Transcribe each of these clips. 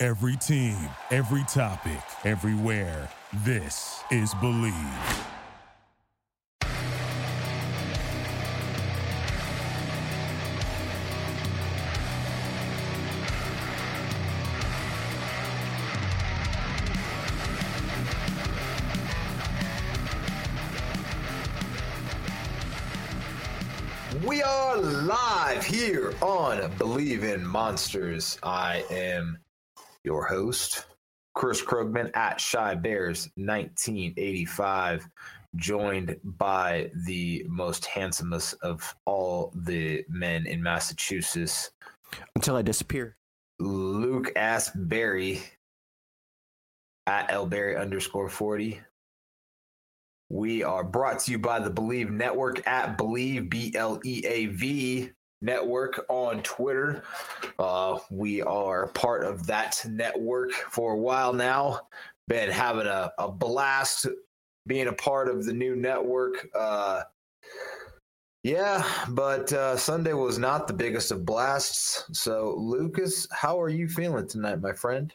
Every team, every topic, everywhere. This is Bleav. We are live here on Bleav in Monsters. I am your host, Chris Krogman at Chi Bears 1985, joined by the most handsomest of all the men in Massachusetts, until I disappear. Lucas Berry at Elberry underscore 40. We are brought to you by the Bleav Network at Bleav B L E A V Network on Twitter. Uh, we are part of that network for a while now. Been having a, a blast being a part of the new network. Uh, yeah, but uh, Sunday was not the biggest of blasts. So, Lucas, how are you feeling tonight, my friend?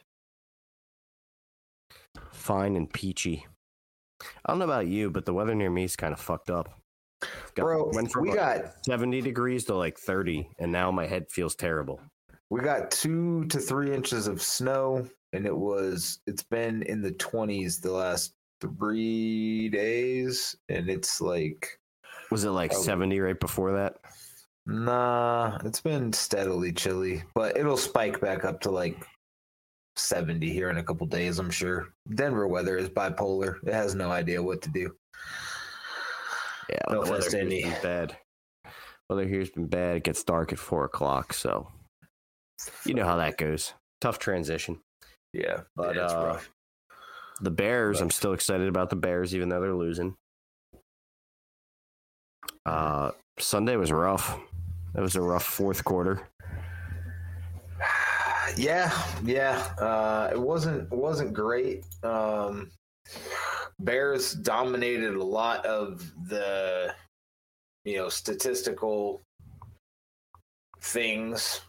Fine and peachy. I don't know about you, but the weather near me is kind of fucked up. Got, Bro, went from we like got 70 degrees to like 30, and now my head feels terrible. We got two to three inches of snow, and it was it's been in the 20s the last three days, and it's like was it like oh, 70 right before that? Nah, it's been steadily chilly, but it'll spike back up to like 70 here in a couple days, I'm sure. Denver weather is bipolar. It has no idea what to do. Yeah, no the weather here's been bad. Weather here's been bad. It gets dark at four o'clock, so you know how that goes. Tough transition. Yeah, but yeah, uh, rough. the Bears. I'm still excited about the Bears, even though they're losing. Uh, Sunday was rough. It was a rough fourth quarter. Yeah, yeah. Uh, it wasn't wasn't great. Um, Bears dominated a lot of the you know statistical things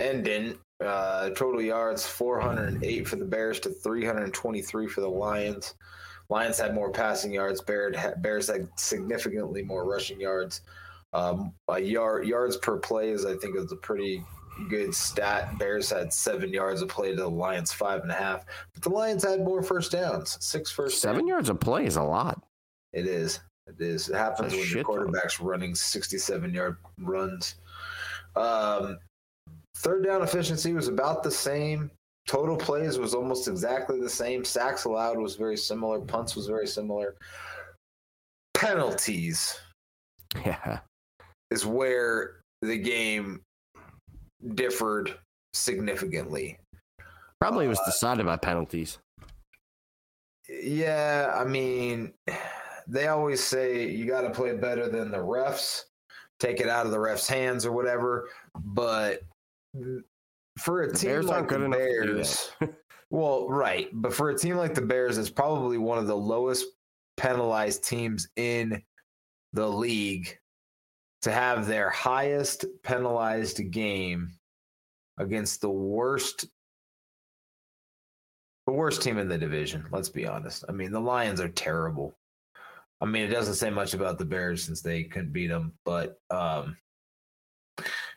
and didn't. Uh, total yards 408 for the Bears to 323 for the Lions. Lions had more passing yards. Bears had, Bears had significantly more rushing yards. Um, yard yards per play is I think is a pretty good stat. Bears had seven yards of play to the Lions five and a half, but the Lions had more first downs, six first. Seven down. yards of play is a lot. It is. It is. It happens when your quarterback's running sixty-seven yard runs. Um, third down efficiency was about the same. Total plays was almost exactly the same. Sacks allowed was very similar. Punts was very similar. Penalties. Yeah. Is where the game differed significantly. Probably was uh, decided by penalties. Yeah, I mean, they always say you got to play better than the refs, take it out of the refs' hands or whatever. But for a the team Bears like the Bears, well, right, but for a team like the Bears, it's probably one of the lowest penalized teams in the league to have their highest penalized game against the worst the worst team in the division, let's be honest. I mean, the Lions are terrible. I mean, it doesn't say much about the Bears since they couldn't beat them, but um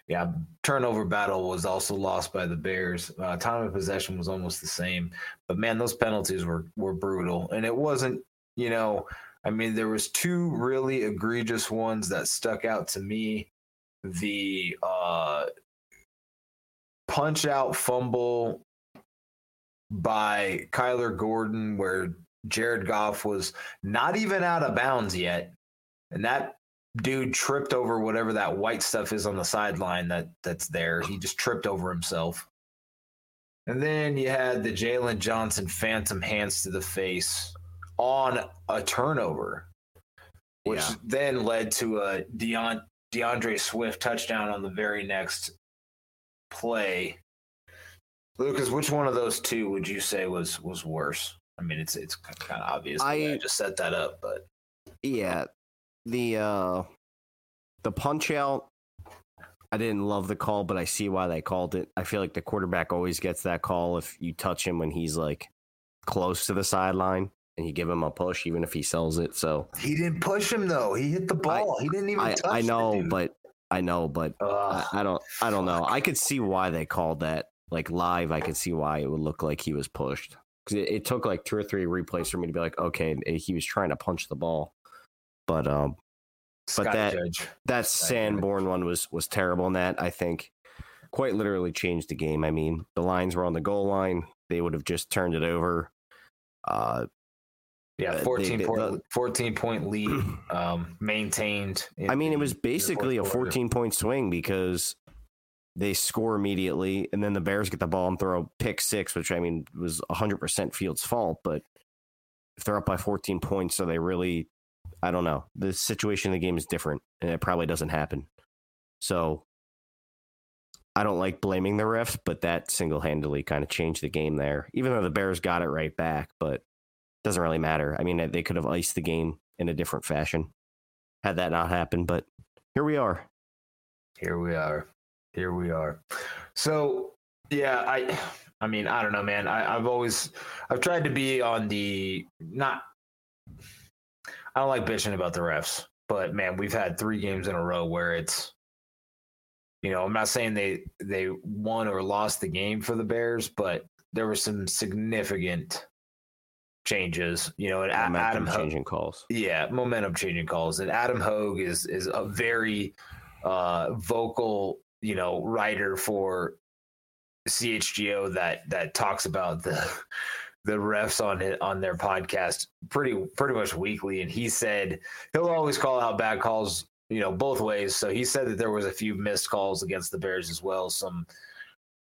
yeah, turnover battle was also lost by the Bears. Uh, time of possession was almost the same, but man, those penalties were were brutal, and it wasn't, you know, I mean, there was two really egregious ones that stuck out to me. The uh, punch out fumble by Kyler Gordon, where Jared Goff was not even out of bounds yet, and that dude tripped over whatever that white stuff is on the sideline that that's there. He just tripped over himself. And then you had the Jaylon Johnson phantom hands to the face on a turnover, which yeah. then led to a Deon, D'Andre Swift touchdown on the very next play. Lucas, which one of those two would you say was was worse? I mean, it's it's kind of obvious. I, I just set that up, but yeah, the uh the punch out. I didn't love the call, but I see why they called it. I feel like the quarterback always gets that call if you touch him when he's like close to the sideline and you give him a push, even if he sells it. So he didn't push him though. He hit the ball. I, he didn't even. I, I know, but I know, but I, I, don't. I don't know. I could see why they called that like live. I could see why it would look like he was pushed because it, it, took like two or three replays for me to be like, okay, he was trying to punch the ball, but um, but that Judge. that Sanborn one was was terrible. And that I think quite literally changed the game. I mean, the Lions were on the goal line; they would have just turned it over. Uh, yeah, 14 they, point, the, 14 point lead um, maintained. I mean, it was basically a 14 point swing because they score immediately, and then the Bears get the ball and throw a pick six, which I mean was 100% Fields' fault. But if they're up by 14 points, so they really, I don't know. The situation in the game is different, and it probably doesn't happen. So I don't like blaming the refs, but that single handedly kind of changed the game there, even though the Bears got it right back. But doesn't really matter. I mean, they could have iced the game in a different fashion had that not happened, but here we are. Here we are. Here we are. So, yeah, I I mean, I don't know, man. I, I've always I've tried to be on the not I don't like bitching about the refs, but man, we've had three games in a row where it's you know, I'm not saying they they won or lost the game for the Bears, but there were some significant changes. You know, and momentum Adam changing calls. Yeah, momentum changing calls. And Adam Hoge is is a very uh, vocal, you know, writer for CHGO that that talks about the the refs on it on their podcast pretty pretty much weekly. And he said he'll always call out bad calls, you know, both ways. So he said that there was a few missed calls against the Bears as well. Some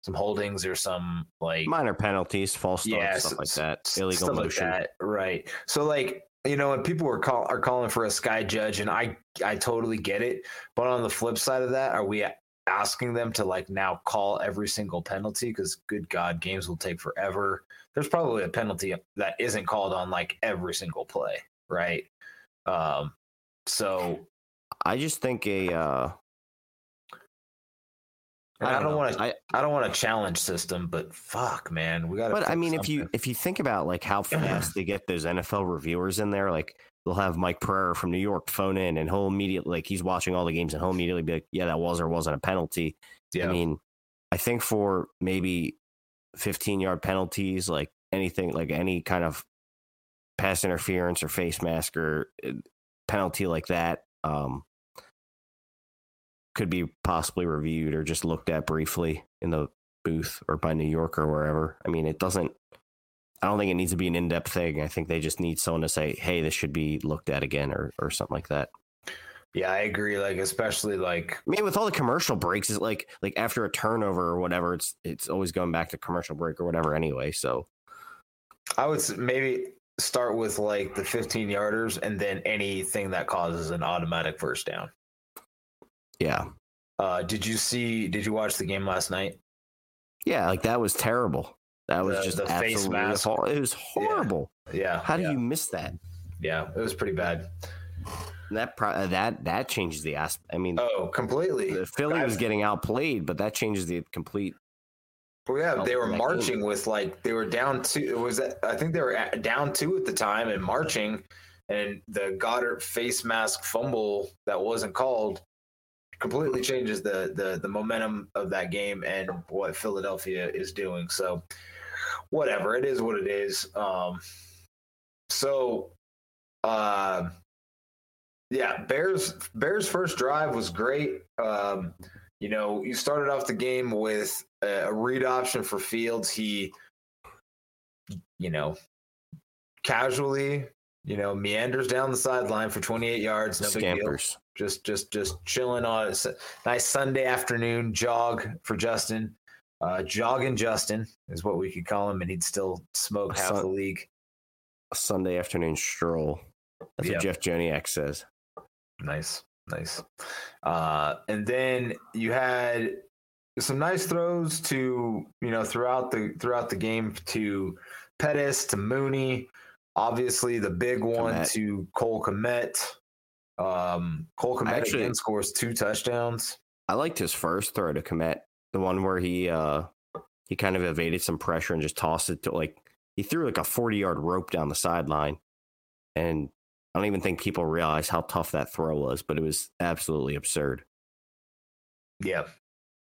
some holdings or some like minor penalties, false starts, yeah, stuff like that, illegal stuff motion. Like that. Right. So like you know, and people are call are calling for a sky judge, and I I totally get it. But on the flip side of that, are we asking them to like now call every single penalty? Because good God, games will take forever. There's probably a penalty that isn't called on like every single play, right? Um, so I just think a uh, I don't, don't want to. I, I don't want a challenge system, but fuck, man, we got. But I mean, something. if you if you think about like how fast they get those NFL reviewers in there, like they'll have Mike Pereira from New York phone in, and he'll immediately like he's watching all the games, and he'll immediately be like, "Yeah, that was or wasn't a penalty." Yeah. I mean, I think for maybe fifteen yard penalties, like anything, like any kind of pass interference or face mask or uh, penalty like that, um, could be possibly reviewed or just looked at briefly in the booth or by New York or wherever. I mean, it doesn't. I don't think it needs to be an in-depth thing. I think they just need someone to say, "Hey, this should be looked at again," or or something like that. Yeah, I agree. Like, especially like, I mean, with all the commercial breaks, is like like after a turnover or whatever, it's it's always going back to commercial break or whatever anyway. So, I would maybe start with like the 15 yarders and then anything that causes an automatic first down. Yeah. Uh, did you see? Did you watch the game last night? Yeah, like that was terrible. That was the, just the face mask. It was horrible. Yeah. yeah How do yeah. you miss that? Yeah, it was pretty bad. that pro- uh, that that changes the aspect. I mean, oh, completely. The Philly was getting outplayed, but that changes the complete. Well, yeah, they were marching game. with like they were down two. It was I think they were down two at the time and marching, and the Goedert face mask fumble that wasn't called completely changes the the the momentum of that game and what Philadelphia is doing. So whatever, it is what it is. Um so uh yeah, Bears Bears first drive was great. Um you know, you started off the game with a read option for Fields. He you know, casually, you know, meanders down the sideline for 28 yards. No Scampers just just just chilling on a nice Sunday afternoon jog for Justin. Uh, jogging Justin is what we could call him, and he'd still smoke half Son- the league. A Sunday afternoon stroll. That's Yeah. what Jeff Joniak says. Nice, nice. Uh, and then you had some nice throws to you know throughout the throughout the game to Pettis to Mooney. Obviously, the big one Kmet. to Cole Kmet. Um, Cole Kmet actually- again scores two touchdowns. I liked his first throw to Kmet, the one where he uh he kind of evaded some pressure and just tossed it to like he threw like a 40 yard rope down the sideline. And I don't even think people realize how tough that throw was, but it was absolutely absurd. Yeah,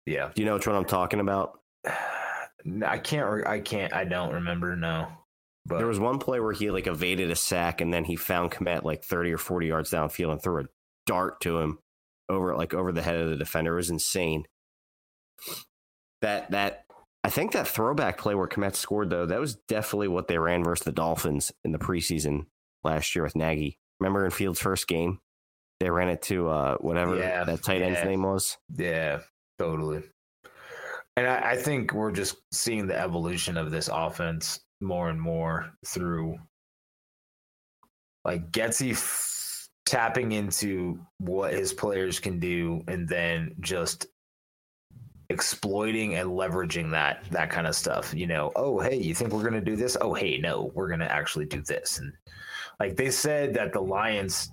yeah. Do you know which one I'm talking about? I can't. I can't. I don't remember. No, but There was one play where he like evaded a sack and then he found Kmet like 30 or 40 yards downfield and threw a dart to him over like over the head of the defender. It was insane. That that I think that throwback play where Kmet scored though, that was definitely what they ran versus the Dolphins in the preseason last year with Nagy. Remember in Field's first game? They ran it to uh whatever Yeah, that tight end's name was. Yeah, totally. And I, I think we're just seeing the evolution of this offense more and more through like Getsy f- tapping into what his players can do and then just exploiting and leveraging that that kind of stuff you know oh hey you think we're going to do this? Oh hey no we're going to actually do this. And like they said that the lions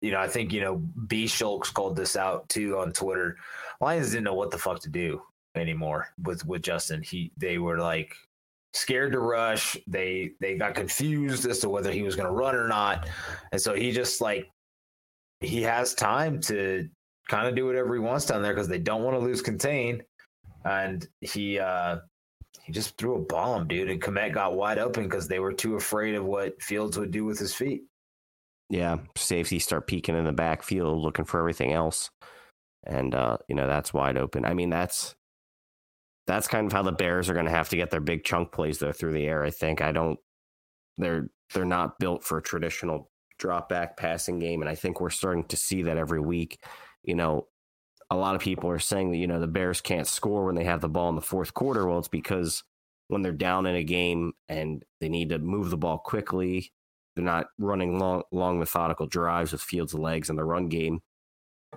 you know i think you know b. Shulks called this out too on twitter. Lions didn't know what the fuck to do anymore with with justin. He they were like scared to rush they they got confused as to whether he was going to run or not and so he just like he has time to kind of do whatever he wants down there because they don't want to lose contain and he uh he just threw a bomb dude and Kmet got wide open because they were too afraid of what fields would do with his feet Yeah, safety start peeking in the backfield looking for everything else. And uh, you know, that's wide open. I mean, that's that's kind of how the Bears are going to have to get their big chunk plays though through the air. I think I don't they're they're not built for a traditional drop back passing game and I think we're starting to see that every week. You know, a lot of people are saying that you know the Bears can't score when they have the ball in the fourth quarter. Well, it's because when they're down in a game and they need to move the ball quickly, they're not running long, long methodical drives with Fields' of legs in the run game.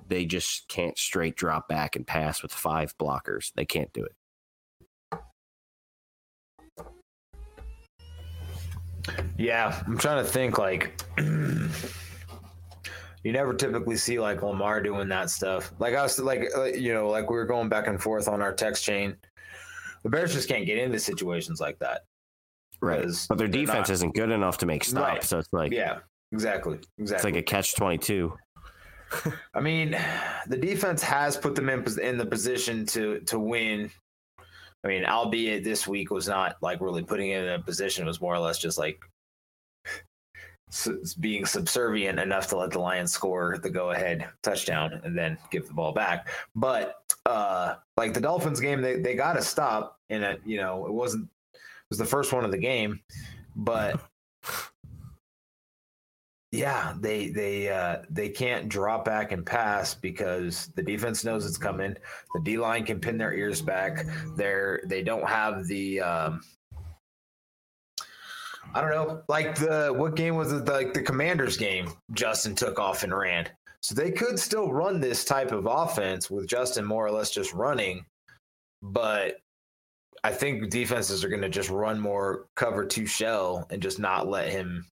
They just can't straight drop back and pass with five blockers. They can't do it. Yeah, I'm trying to think like you never typically see like Lamar doing that stuff. Like I was like uh, you know like we were going back and forth on our text chain. The Bears just can't get into situations like that. Right. But their defense not- isn't good enough to make stops. Right. So it's like yeah, exactly, Exactly. it's like a catch twenty two. I mean, the defense has put them in in the position to to win. I mean, albeit this week was not like really putting it in a position; it was more or less just like being subservient enough to let the Lions score the go ahead touchdown and then give the ball back. But uh like the Dolphins game, they they got to stop in it. You know, it wasn't it was the first one of the game, but yeah, they they uh, they can't drop back and pass because the defense knows it's coming. The D line can pin their ears back. They're they don't have the um, I don't know, like the what game was it? Like the Commanders game, Justin took off and ran. So they could still run this type of offense with Justin more or less just running, but I think defenses are going to just run more cover two shell and just not let him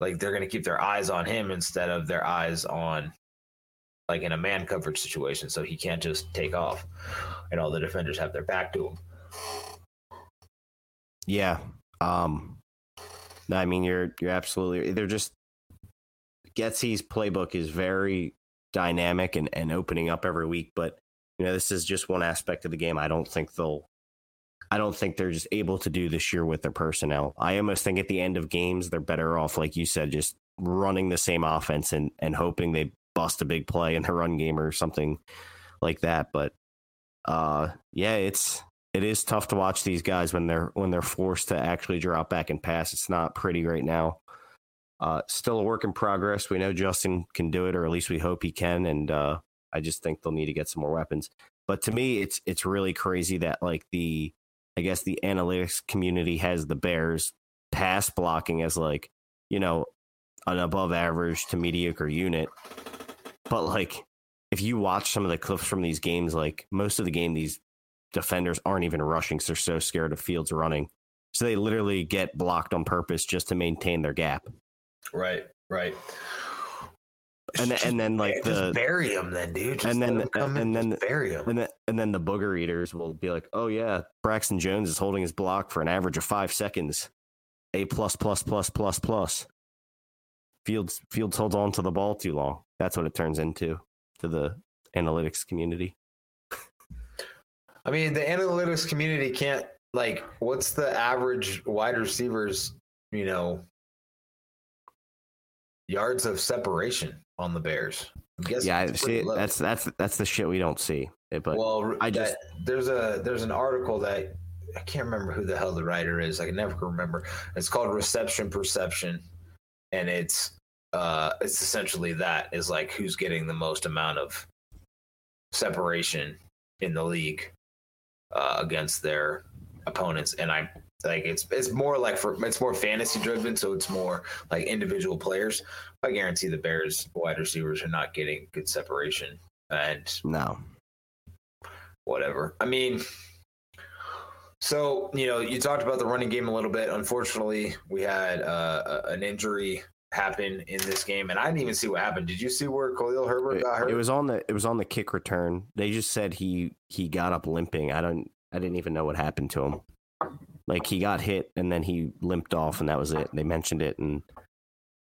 like they're going to keep their eyes on him instead of their eyes on like in a man coverage situation so he can't just take off and all the defenders have their back to him Yeah. Um I mean you're you're absolutely they're just Getsy's playbook is very dynamic and, and opening up every week, but you know, this is just one aspect of the game I don't think they'll I don't think they're just able to do this year with their personnel. I almost think at the end of games they're better off, like you said, just running the same offense and, and hoping they bust a big play in the run game or something like that. But uh yeah, it's it is tough to watch these guys when they're when they're forced to actually drop back and pass. It's not pretty right now. Uh, still a work in progress. We know Justin can do it, or at least we hope he can. And uh, I just think they'll need to get some more weapons. But to me, it's it's really crazy that like the I guess the analytics community has the Bears pass blocking as like you know an above average to mediocre unit, but like if you watch some of the clips from these games, like most of the game, these defenders aren't even rushing because they're so scared of Fields running. So they literally get blocked on purpose just to maintain their gap. Right, right. And then, and then like the just bury him, then, dude. Just and then- let him come and in, then- just bury him. and then and then the booger eaters will be like, oh yeah, Braxton Jones is holding his block for an average of five seconds. A plus plus plus plus plus. Fields Fields holds on to the ball too long. That's what it turns into to the analytics community. I mean, the analytics community can't like. What's the average wide receivers? You know, yards of separation on the Bears. Yeah, I see. low. That's that's that's the shit we don't see. Eh, But well, I just- just there's a there's an article that I can't remember who the hell the writer is. I can never remember. It's called Reception Perception, and it's uh it's essentially that is like who's getting the most amount of separation in the league uh, against their opponents, and I like it's it's more like for it's more fantasy driven, so it's more like individual players. I guarantee the Bears wide receivers are not getting good separation, and no, whatever. I mean, so you know, you talked about the running game a little bit. Unfortunately, we had uh, an injury happen in this game, and I didn't even see what happened. Did you see where Khalil Herbert it, got hurt? it was on the it was on the kick return. They just said he he got up limping. I don't I didn't even know what happened to him. Like he got hit and then he limped off and that was it. They mentioned it and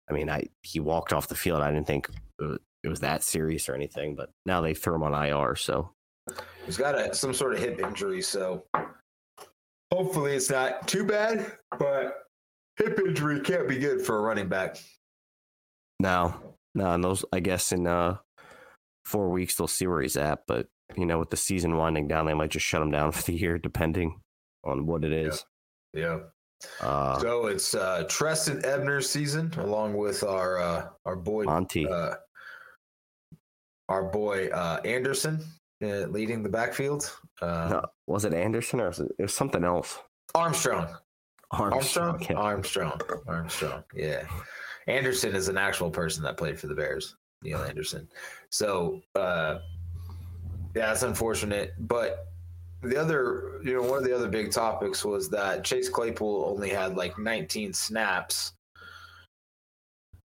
I mean I he walked off the field. I didn't think it was, it was that serious or anything, but now they threw him on IR. So He's got a, some sort of hip injury, so hopefully it's not too bad. But hip injury can't be good for a running back. No, no, and those I guess in uh four weeks they'll see where he's at. But you know with the season winding down, they might just shut him down for the year, depending on what it is. Yeah. Uh, So it's uh, Trestan Ebner's season, along with our uh, our boy Monty. uh, our boy uh, Anderson uh, leading the backfield. Uh, no, was it Anderson or was it, it was something else? Armstrong. Armstrong. yeah. Armstrong. Armstrong. Yeah. Anderson is an actual person that played for the Bears. Neal Anderson. So uh, yeah, that's unfortunate. But the other, you know, one of the other big topics was that Chase Claypool only had like 19 snaps,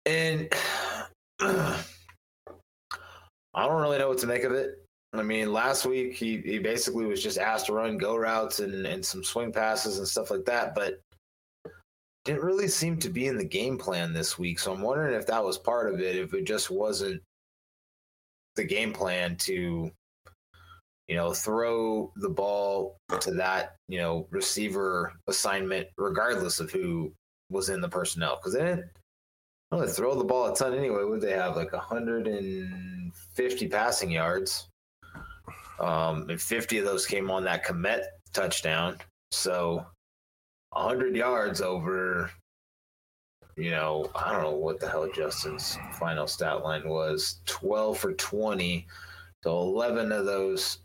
and I don't really know what to make of it. I mean, last week he, he basically was just asked to run go routes and, and some swing passes and stuff like that, but didn't really seem to be in the game plan this week. So I'm wondering if that was part of it, if it just wasn't the game plan to, you know, throw the ball to that, you know, receiver assignment, regardless of who was in the personnel. Because they didn't really throw the ball a ton anyway. Would they have like 150 passing yards? Um, and 50 of those came on that Kmet touchdown. So 100 yards over, you know, I don't know what the hell Justin's final stat line was 12 for 20. So 11 of those.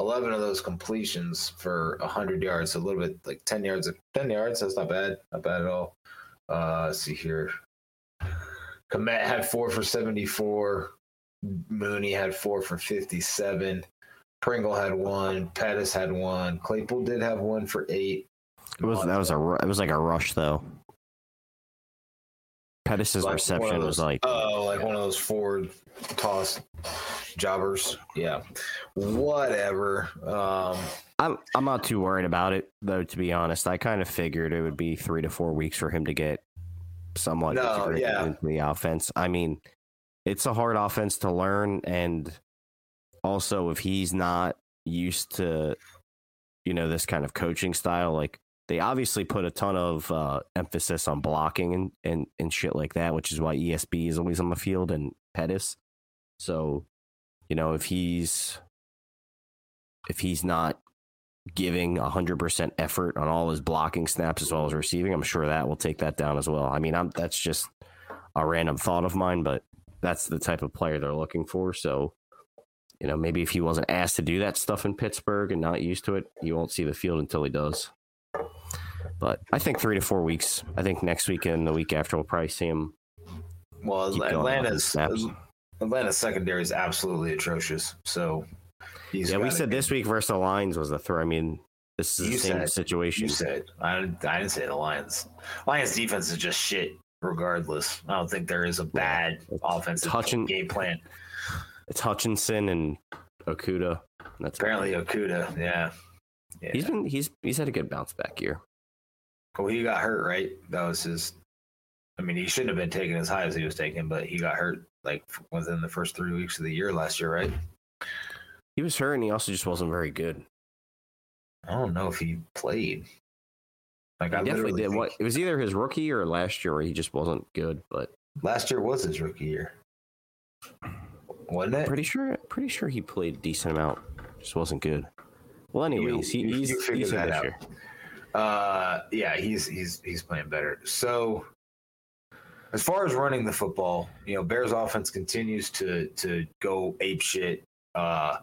11 of those completions for 100 yards, a little bit like 10 yards. 10 yards, that's not bad. Not bad at all. Uh, let's see here. Kmet had four for 74. Mooney had four for 57. Pringle had one. Pettis had one. Claypool did have one for eight. It was that was a it was like a rush though. Pettis' Like reception of was like oh, like one of those forward toss jobbers. Yeah, whatever. Um, I'm I'm not too worried about it though. To be honest, I kind of figured it would be three to four weeks for him to get somewhat No, integrated yeah. into the offense. I mean, it's a hard offense to learn, and also if he's not used to, you know, this kind of coaching style, like they obviously put a ton of uh, emphasis on blocking and, and and shit like that, which is why ESB is always on the field and Pettis. So, you know, if he's if he's not giving 100% effort on all his blocking snaps as well as receiving, I'm sure that will take that down as well. I mean, I'm that's just a random thought of mine, but that's the type of player they're looking for. So, you know, maybe if he wasn't asked to do that stuff in Pittsburgh and not used to it, you won't see the field until he does. But I think three to four weeks. I think next week and the week after we'll probably see him. Well, Keep going on Atlanta's. Atlanta's secondary is absolutely atrocious. So he's yeah, we said this week versus the Lions was the throw. I mean, this is the same said- situation. You said I didn't, I didn't say the Lions. Lions defense is just shit. Regardless, I don't think there is a bad offensive touching- game plan. It's Hutchinson and Okudah. That's Apparently, Okudah, yeah, yeah. he's been he's he's had a good bounce back year. well, he got hurt, right? That was his. I mean, he shouldn't have been taken as high as he was taken, but he got hurt like within the first three weeks of the year last year, right? He was hurt and he also just wasn't very good. I don't know if he played. Like He I definitely did. What it was either his rookie or last year where he just wasn't good. But last year was his rookie year, wasn't it? pretty sure pretty sure he played a decent amount. Just wasn't good. Well, anyways, You- he, you- he's you he's that out. year. Uh, yeah, he's he's he's playing better. So, as far as running the football, you know, Bears offense continues to to go ape shit. Uh,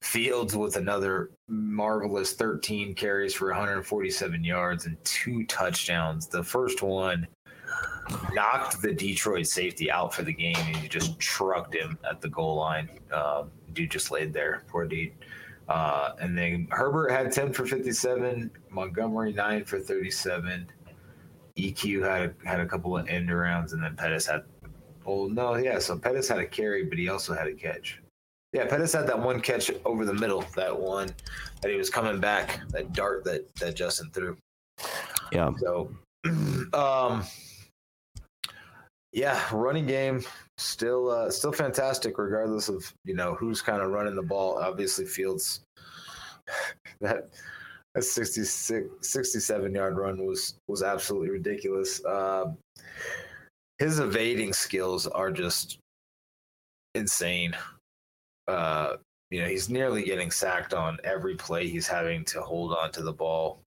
Fields with another marvelous 13 carries for 147 yards and two touchdowns. The first one knocked the Detroit safety out for the game, and he just trucked him at the goal line. Uh, dude just laid there, poor dude. Uh, and then Herbert had 10 for 57, Montgomery 9 for 37. EQ had a, had a couple of end arounds, and then Pettis had, Oh no, yeah, so Pettis had a carry, but he also had a catch. Yeah, Pettis had that one catch over the middle, that one that he was coming back, that dart that, that Justin threw. Yeah, So, um, yeah, running game still uh, still fantastic, regardless of you know who's kind of running the ball. Obviously, Fields that that 66, 67 yard run was was absolutely ridiculous. Um, his evading skills are just insane. Uh, you know, he's nearly getting sacked on every play. He's having to hold on to the ball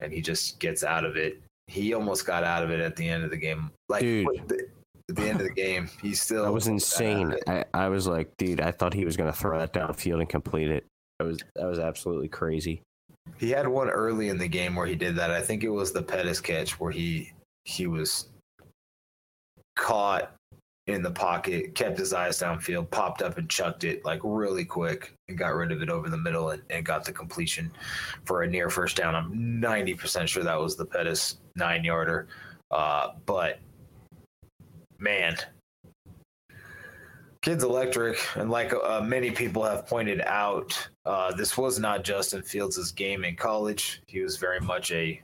and he just gets out of it. He almost got out of it at the end of the game. Like Dude. at the, at the end of the game, he still that was got out of insane. I, I was like, dude, I thought he was gonna throw that downfield and complete it. That was that was absolutely crazy. He had one early in the game where he did that. I think it was the Pettis catch where he he was caught in the pocket, kept his eyes downfield, popped up and chucked it like really quick and got rid of it over the middle and, and got the completion for a near first down. I'm 90% sure that was the Pettis nine yarder. Uh, but man, kid's electric. And like uh, many people have pointed out, uh, this was not Justin Fields' game in college. He was very much a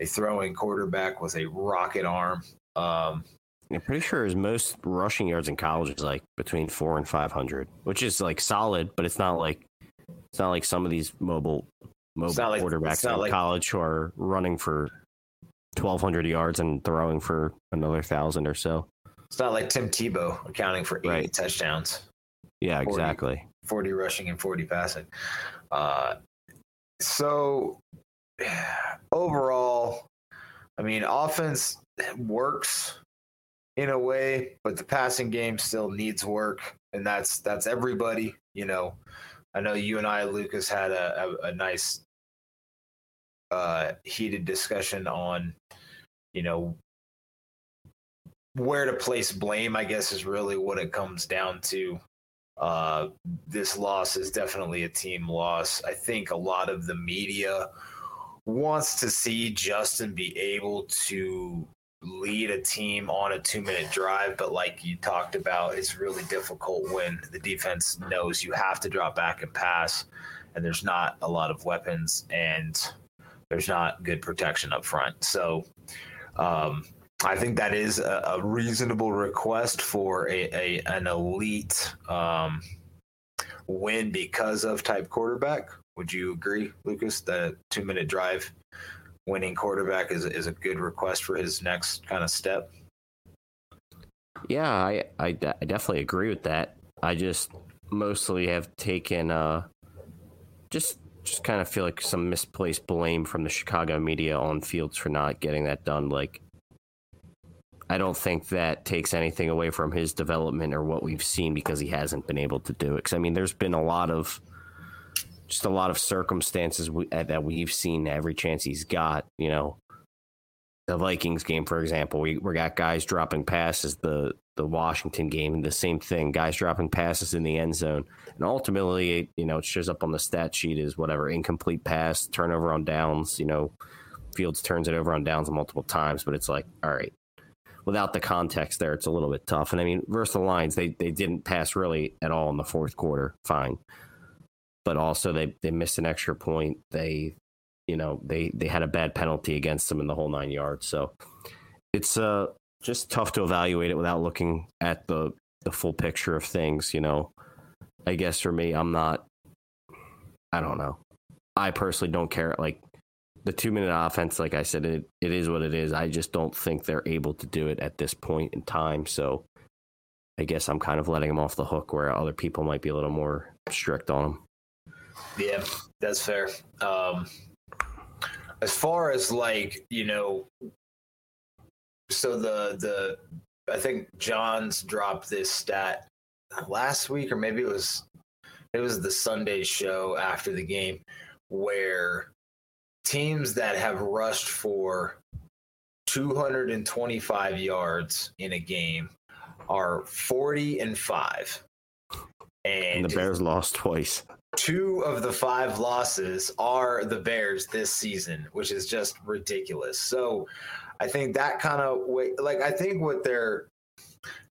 a throwing quarterback with a rocket arm. Um, I'm pretty sure his most rushing yards in college is like between four and five hundred, which is like solid, but it's not like it's not like some of these mobile mobile like- quarterbacks in like- college who are running for twelve hundred yards and throwing for another thousand or so. it's not like Tim Tebow accounting for 80 Right. touchdowns, Yeah, 40. exactly. 40 rushing and 40 passing. Uh, so overall, I mean, offense works in a way, but the passing game still needs work, and that's that's everybody. You know, I know you and I, Lucas, had a, a, a nice uh, heated discussion on, you know, where to place blame. I guess is really what it comes down to. Uh, this loss is definitely a team loss. I think a lot of the media wants to see Justin be able to lead a team on a two minute drive, but like you talked about, it's really difficult when the defense knows you have to drop back and pass, and there's not a lot of weapons and there's not good protection up front. So, um, I think that is a, a reasonable request for a, a an elite um, win because of type quarterback. Would you agree, Lucas? That two minute drive winning quarterback is is a good request for his next kind of step. Yeah, I, I, I definitely agree with that. I just mostly have taken uh just just kind of feel like some misplaced blame from the Chicago media on Fields for not getting that done. Like I don't think that takes anything away from his development or what we've seen because he hasn't been able to do it. Because I mean, there's been a lot of just a lot of circumstances we, uh, that we've seen every chance he's got. You know, the Vikings game, for example, we we got guys dropping passes. The the Washington game, the same thing. Guys dropping passes in the end zone, and ultimately, you know, it shows up on the stat sheet as whatever incomplete pass, turnover on downs. You know, Fields turns it over on downs multiple times, but it's like, all right, without the context there, it's a little bit tough. And I mean, versus the Lions, they they didn't pass really at all in the fourth quarter. Fine, but also they they missed an extra point. They, you know, they they had a bad penalty against them in the whole nine yards. So it's uh just tough to evaluate it without looking at the the full picture of things. You know, I guess for me, I'm not. I don't know. I personally don't care. Like the two minute offense, like I said, it, it is what it is. I just don't think they're able to do it at this point in time. So I guess I'm kind of letting them off the hook where other people might be a little more strict on them. Yeah, that's fair. Um, as far as like, you know, so the, the, I think John's dropped this stat last week, or maybe it was, it was the Sunday show after the game where teams that have rushed for 225 yards in a game are 40 and 5. And, and the Bears lost twice. Two of the five losses are the Bears this season, which is just ridiculous. So I think that kind of way, like, I think what they're,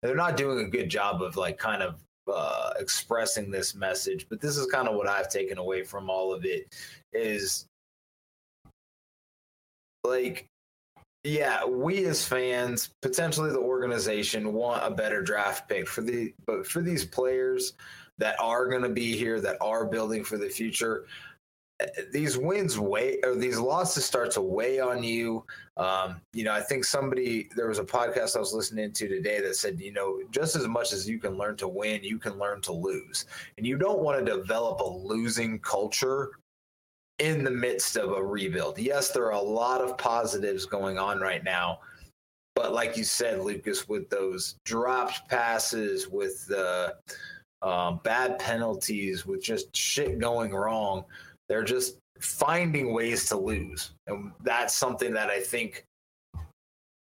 they're not doing a good job of like kind of uh, expressing this message, but this is kind of what I've taken away from all of it is like yeah, we as fans, potentially the organization, want a better draft pick for the but for these players that are going to be here, that are building for the future. Eh, these wins weigh, or these losses start to weigh on you. Um, you know, I think somebody there was a podcast I was listening to today that said, you know, just as much as you can learn to win, you can learn to lose, and you don't want to develop a losing culture in the midst of a rebuild. Yes, there are a lot of positives going on right now. But like you said, Lucas, with those dropped passes, with the uh, Um, bad penalties, with just shit going wrong, they're just finding ways to lose. And that's something that I think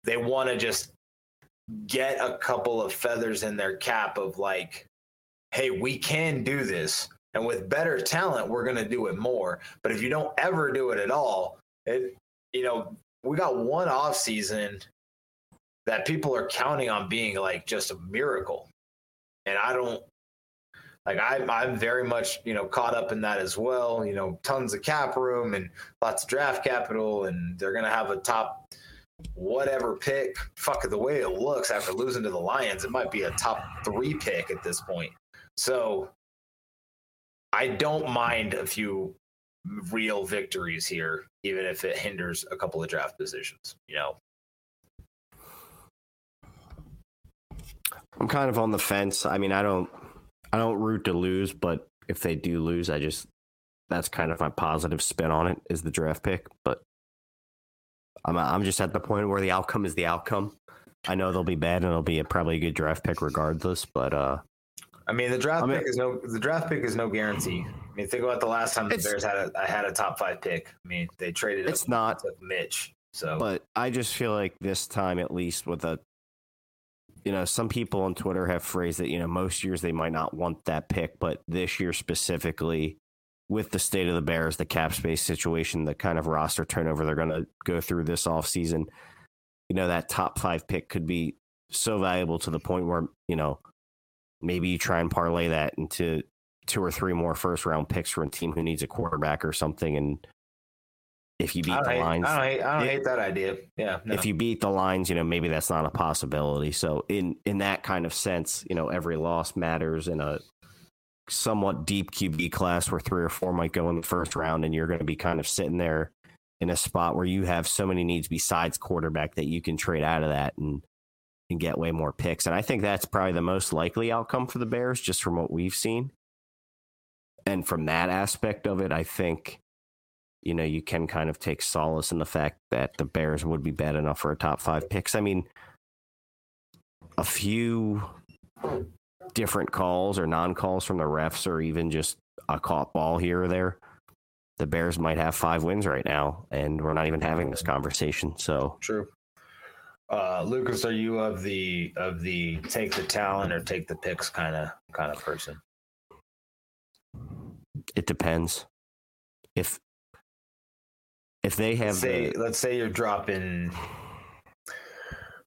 they want to just get a couple of feathers in their cap of like, hey, we can do this. And with better talent, we're going to do it more. But if you don't ever do it at all, it, you know, we got one off season that people are counting on being like just a miracle. And I don't like I'm I'm very much, you know, caught up in that as well. You know, tons of cap room and lots of draft capital and they're gonna have a top whatever pick. Fuck the way it looks after losing to the Lions, it might be a top three pick at this point. So I don't mind a few real victories here, even if it hinders a couple of draft positions. You know, I'm kind of on the fence. I mean, I don't, I don't root to lose, but if they do lose, I just that's kind of my positive spin on it is the draft pick. But I'm, I'm just at the point where the outcome is the outcome. I know they'll be bad and it'll be a, probably a good draft pick regardless, but uh, I mean, the draft I mean, pick is no the draft pick is no guarantee. I mean, think about the last time the Bears had a I had a top five pick. I mean, they traded. It's not Mitch. So, but I just feel like this time, at least with a, you know, some people on Twitter have phrased that you know most years they might not want that pick, but this year specifically, with the state of the Bears, the cap space situation, the kind of roster turnover they're going to go through this offseason, you know, that top five pick could be so valuable to the point where you know maybe you try and parlay that into two or three more first round picks for a team who needs a quarterback or something. And if you beat the hate, Lions, I don't, hate, I don't hate that idea. Yeah. No. If you beat the Lions, you know, maybe that's not a possibility. So in, in that kind of sense, you know, every loss matters in a somewhat deep QB class where three or four might go in the first round and you're going to be kind of sitting there in a spot where you have so many needs besides quarterback that you can trade out of that and and get way more picks. And I think that's probably the most likely outcome for the Bears, just from what we've seen. And from that aspect of it, I think, you know, you can kind of take solace in the fact that the Bears would be bad enough for a top five picks. I mean, a few different calls or non calls from the refs, or even just a caught ball here or there, the Bears might have five wins right now, and we're not even having this conversation. So True. Uh, Lucas, are you of the of the take the talent or take the picks kind of kind of person? it depends. If if they have Let's say the, let's say you're dropping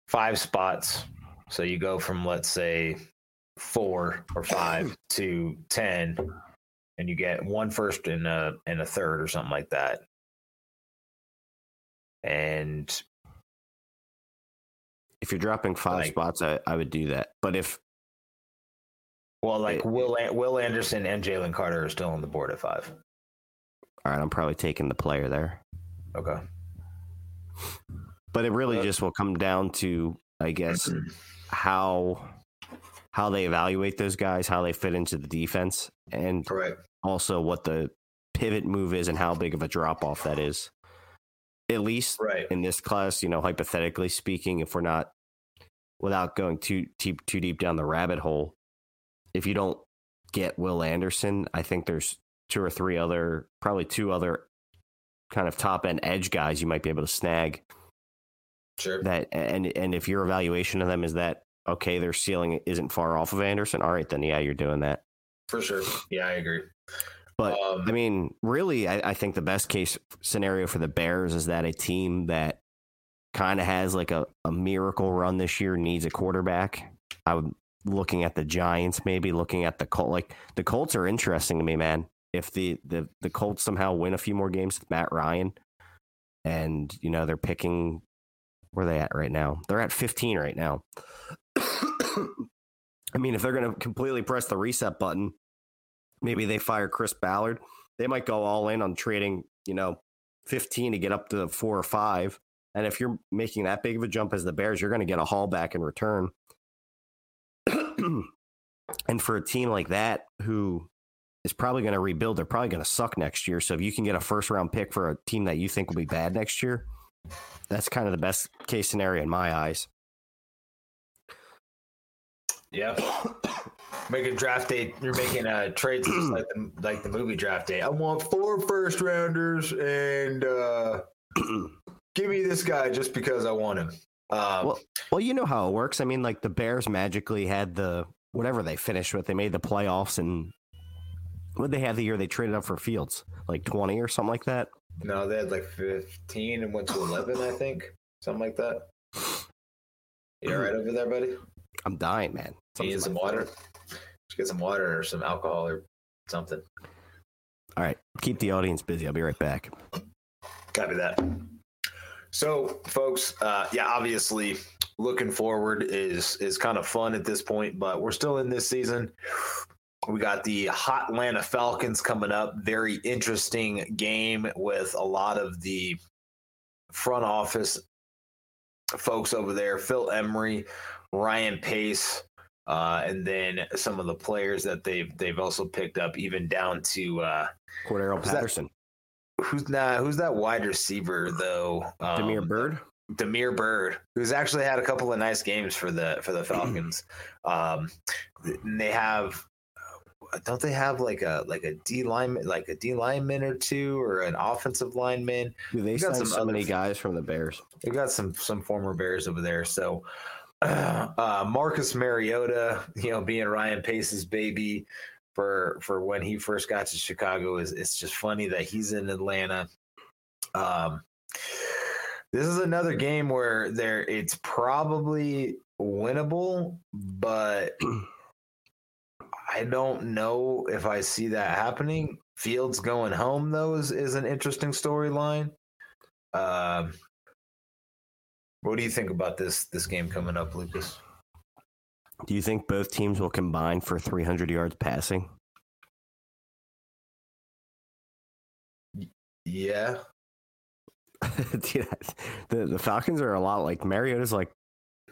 five spots, so you go from let's say four or five to ten, and you get one first and a and a third or something like that, and if you're dropping five like- spots, I, I would do that. But if well, like It- Will Will Anderson and Jalen Carter are still on the board at five. all right, I'm probably taking the player there. Okay. But it really just will come down to, I guess, how how they evaluate those guys, how they fit into the defense, and Correct. also what the pivot move is and how big of a drop off that is. At least Right. in this class, you know, hypothetically speaking, if we're not without going too too too deep down the rabbit hole, if you don't get Will Anderson, I think there's two or three other, probably two other kind of top end edge guys you might be able to snag Sure. that and and if your evaluation of them is that okay their ceiling isn't far off of Anderson all right then yeah you're doing that For sure. Yeah, I agree. but Um, I mean really I, I think the best case scenario for the Bears is that a team that kind of has like a, a miracle run this year needs a quarterback I would looking at the Giants maybe looking at the Colt like the Colts are interesting to me man if the the the Colts somehow win a few more games with Matt Ryan and you know they're picking where are they at right now? They're at 15 right now. I mean, if they're going to completely press the reset button, maybe they fire Chris Ballard. They might go all in on trading, you know, 15 to get up to four or five. And if you're making that big of a jump as the Bears, you're going to get a haul back in return. and for a team like that, who is probably going to rebuild, they're probably going to suck next year. So if you can get a first round pick for a team that you think will be bad next year, that's kind of the best case scenario in my eyes. Yeah. Making draft day, you're making uh, trades like the, like the movie draft day. I want four first rounders and uh, give me this guy just because I want him. Um, Well- Well, you know how it works. I mean, like the Bears magically had the whatever they finished with. They made the playoffs, and what they have the year they traded up for Fields, like twenty or something like that. no, they had like 15 and went to 11, I think. Something like that. You all right over there, buddy? I'm dying, man. You need some water? Just get some water or some alcohol or something. All right, keep the audience busy. I'll be right back. Copy that. So, folks, uh, yeah, obviously, looking forward is is kind of fun at this point, but we're still in this season. We got the hot Atlanta Falcons coming up. Very interesting game with a lot of the front office folks over there. Phil Emery, Ryan Pace, uh, and then some of the players that they've they've also picked up, even down to uh, Cordero Was that- Patterson, who's not who's that wide receiver though? Um, Damiere Byrd. Damiere Byrd, who's actually had a couple of nice games for the for the Falcons. um, they have, don't they have like a like a D lineman, like a D lineman or two, or an offensive lineman? Dude, they got some so other- many guys from the Bears. They got some some former Bears over there. So uh, Marcus Mariota, you know, being Ryan Pace's baby for for when he first got to Chicago is it's just funny that he's in Atlanta. Um, this is another game where there it's probably winnable, but I don't know if I see that happening. Fields going home though is, is an interesting storyline. Um, what do you think about this this game coming up, Lucas? Do you think both teams will combine for 300 yards passing? Yeah, Dude, the the Falcons are a lot like Mariota's like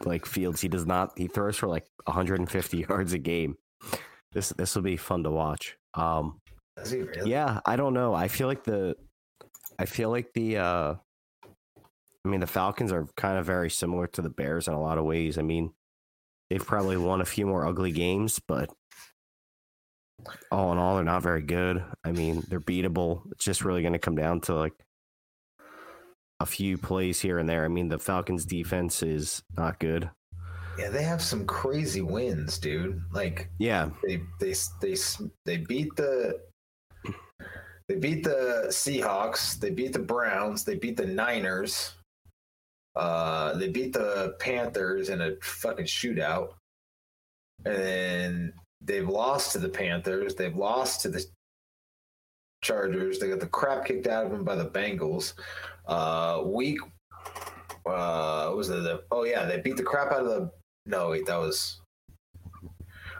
like Fields. He does not. He throws for like 150 yards a game. This this will be fun to watch. Um, Does he really? yeah, I don't know. I feel like the I feel like the uh I mean the Falcons are kind of very similar to the Bears in a lot of ways. I mean, They've probably won a few more ugly games, but all in all, they're not very good. I mean, they're beatable. It's just really going to come down to like a few plays here and there. I mean, the Falcons' defense is not good. Yeah, they have some crazy wins, dude. Like, yeah, they they they they beat the they beat the Seahawks, they beat the Browns, they beat the Niners, uh, they beat the Panthers in a fucking shootout, and then they've lost to the Panthers, they've lost to the Chargers, they got the crap kicked out of them by the Bengals. Uh, week, uh, was it the? Oh yeah, they beat the crap out of the no, wait, that was.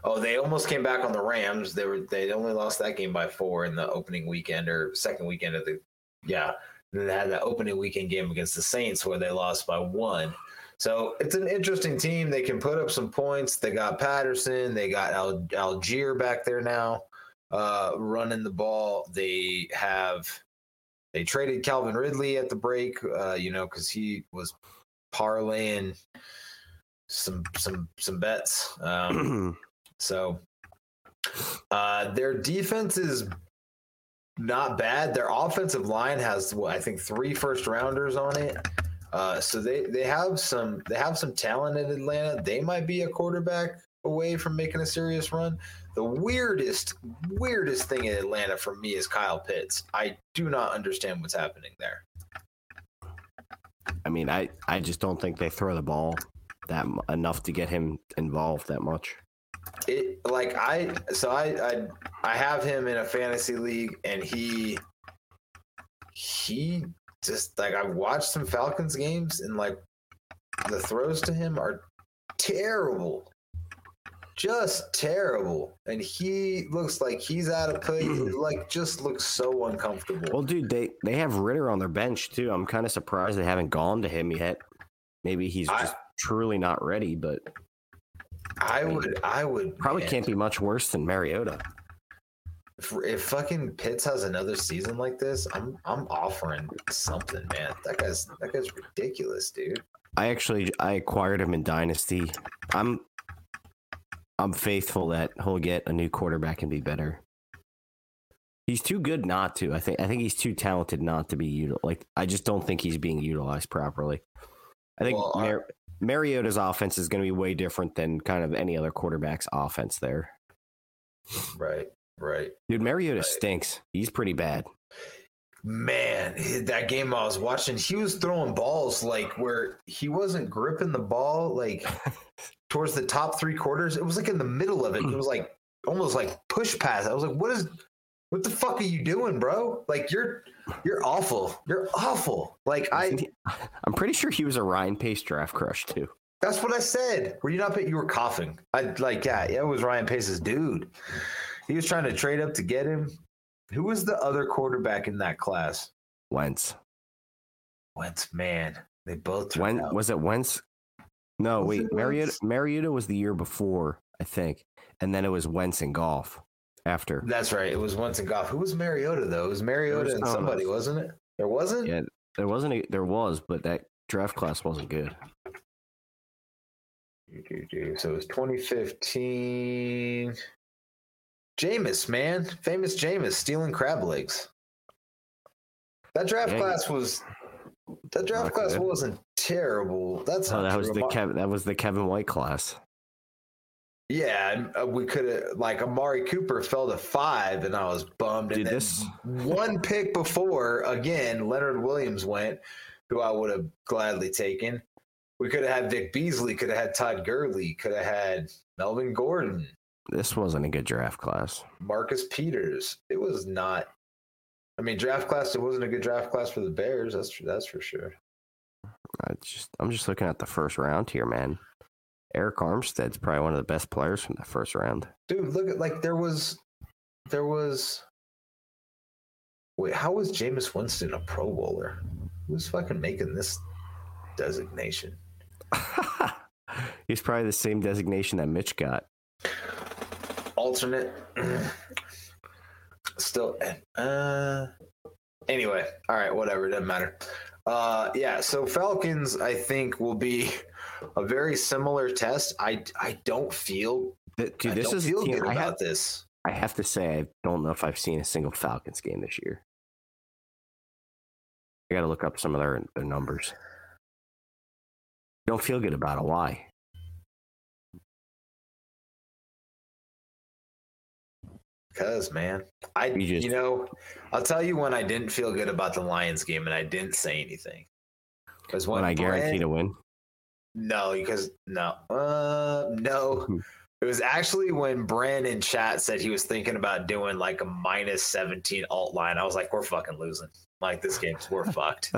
Oh, they almost came back on the Rams. They were they only lost that game by four in the opening weekend or second weekend of the yeah. And they had the opening weekend game against the Saints where they lost by one. So it's an interesting team. They can put up some points. They got Patterson. They got Al- Allgeier back there now, uh, running the ball. They have they traded Calvin Ridley at the break, uh, you know, because he was parlaying some some some bets. Um, so uh, their defense is not bad. Their offensive line has what I think three first rounders on it. Uh, so they they have some they have some talent in Atlanta. They might be a quarterback away from making a serious run. The weirdest weirdest thing in Atlanta for me is Kyle Pitts. I do not understand what's happening there. I mean, I I just don't think they throw the ball that enough to get him involved that much. It like I so I I I have him in a fantasy league and he he just like I've watched some Falcons games and like the throws to him are terrible. Just terrible. And he looks like he's out of place. like just looks so uncomfortable. Well, dude, they they have Ridder on their bench too. I'm kind of surprised they haven't gone to him yet. Maybe he's just truly not ready, but I, I mean, would, I would probably man, can't be much worse than Mariota. If, if, fucking Pitts has another season like this, I'm I'm offering something, man. That guy's that guy's ridiculous, dude. I actually I acquired him in Dynasty. I'm I'm faithful that he'll get a new quarterback and be better. He's too good not to. I think I think he's too talented not to be util- like I just don't think he's being utilized properly. I think well, Mar- Mariota's offense is going to be way different than kind of any other quarterback's offense there. Right, right. Dude, Mariota right. stinks. He's pretty bad. Man, that game I was watching, he was throwing balls like where he wasn't gripping the ball like towards the top three quarters. It was like in the middle of it. It was like almost like push pass. I was like, what is what the fuck are you doing, bro? Like you're you're awful. You're awful. Like I I'm pretty sure he was a Ryan Pace draft crush too. That's what I said. Were you not you were coughing? I like yeah, it was Ryan Pace's dude. He was trying to trade up to get him. Who was the other quarterback in that class? Wentz. Wentz, man. They both when was it Wentz? No, was wait. Mariota Mariota was the year before, I think. And then it was Wentz and Goff after. That's right. It was Wentz in Goff. Who was Mariota though? It was Mariota was and uh, somebody, wasn't it? There wasn't. Yeah, there wasn't. A, there was, but that draft class wasn't good. So it was 2015. Jameis, man, famous Jameis stealing crab legs. That draft yeah, class was. That draft class good. wasn't terrible. That's oh, that was the Kevin. That was the Kevin White class. Yeah, uh, we could have like Amari Cooper fell to five, and I was bummed. Dude, and this one pick before again, Leonard Williams went, who I would have gladly taken. We could have had Vic Beasley, could have had Todd Gurley, could have had Melvin Gordon. This wasn't a good draft class. Marcus Peters. It was not. I mean, draft class. It wasn't a good draft class for the Bears. That's that's for sure. I just I'm just looking at the first round here, man. Arik Armstead's probably one of the best players from the first round. Dude, look at like there was there was wait, how was Jameis Winston a pro bowler? Who's fucking making this designation? He's probably the same designation that Mitch got. Alternate. Still uh anyway, all right, whatever, it doesn't matter. Uh yeah, so Falcons I think will be a very similar test. I I don't feel Th- Dude, I this is feel good I about have, this. I have to say, I don't know if I've seen a single Falcons game this year. I got to look up some of their, their numbers. Don't feel good about it. Why? Cause man, I You you, know, I'll tell you when I didn't feel good about the Lions game and I didn't say anything. Because when, When I guarantee Brand- to win. No, because no, uh, no. It was actually when Bren in chat said he was thinking about doing like a minus seventeen alt line. I was like, we're fucking losing. Like this game's we're fucked.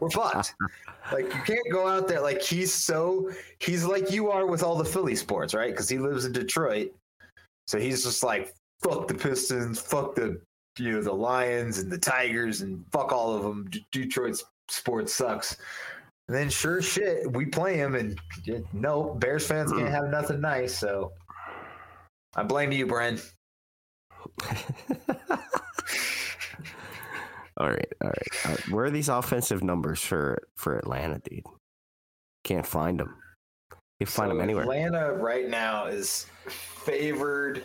We're fucked. Like you can't go out there like he's so he's like you are with all the Philly sports, right? Because he lives in Detroit, so he's just like fuck the Pistons, fuck the you know the Lions and the Tigers, and fuck all of them. D- Detroit sports sucks. And then sure shit, we play him, and uh, no Bears fans can't have nothing nice. So I blame you, Bren. all right, all right. Uh, where are these offensive numbers for for Atlanta, dude? Can't find them. You can find So them anywhere. Atlanta right now is favored.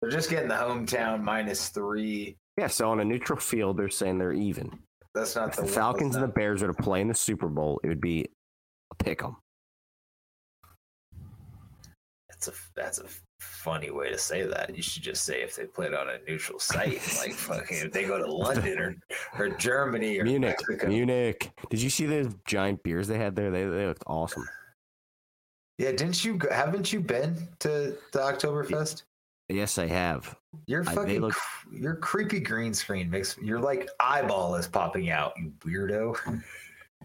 They're just getting the hometown minus three. yeah, so on a neutral field, they're saying they're even. That's not If the the Falcons and the Bears were to play in the Super Bowl, it would be a pick 'em. That's a that's a funny way to say that. You should just say if they played on a neutral site, like fucking if they go to London or or Germany or Munich, Mexico. Munich. Did you see the giant beers they had there? They they looked awesome. Yeah, didn't you? Haven't you been to the Oktoberfest? Yes, I have. Your I- fucking look- your creepy green screen makes your like eyeball is popping out. You weirdo.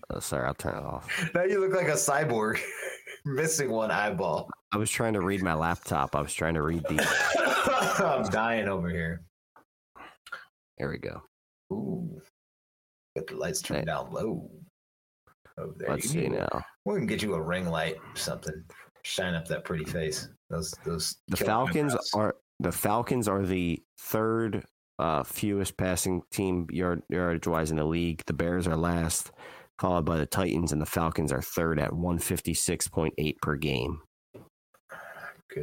Oh, sorry, I'll turn it off. now you look like a cyborg, missing one eyeball. I was trying to read my laptop. I was trying to read the. I'm dying over here. There we go. Ooh, get the lights turned Hey. down low. Over there. Let's You see now. We can get you a ring light or something. Shine up that pretty face. Those those. The Falcons eyebrows. are the Falcons are the third uh, fewest passing team yard yardage wise in the league. The Bears are last, followed by the Titans, and the Falcons are third at one fifty six point eight per game.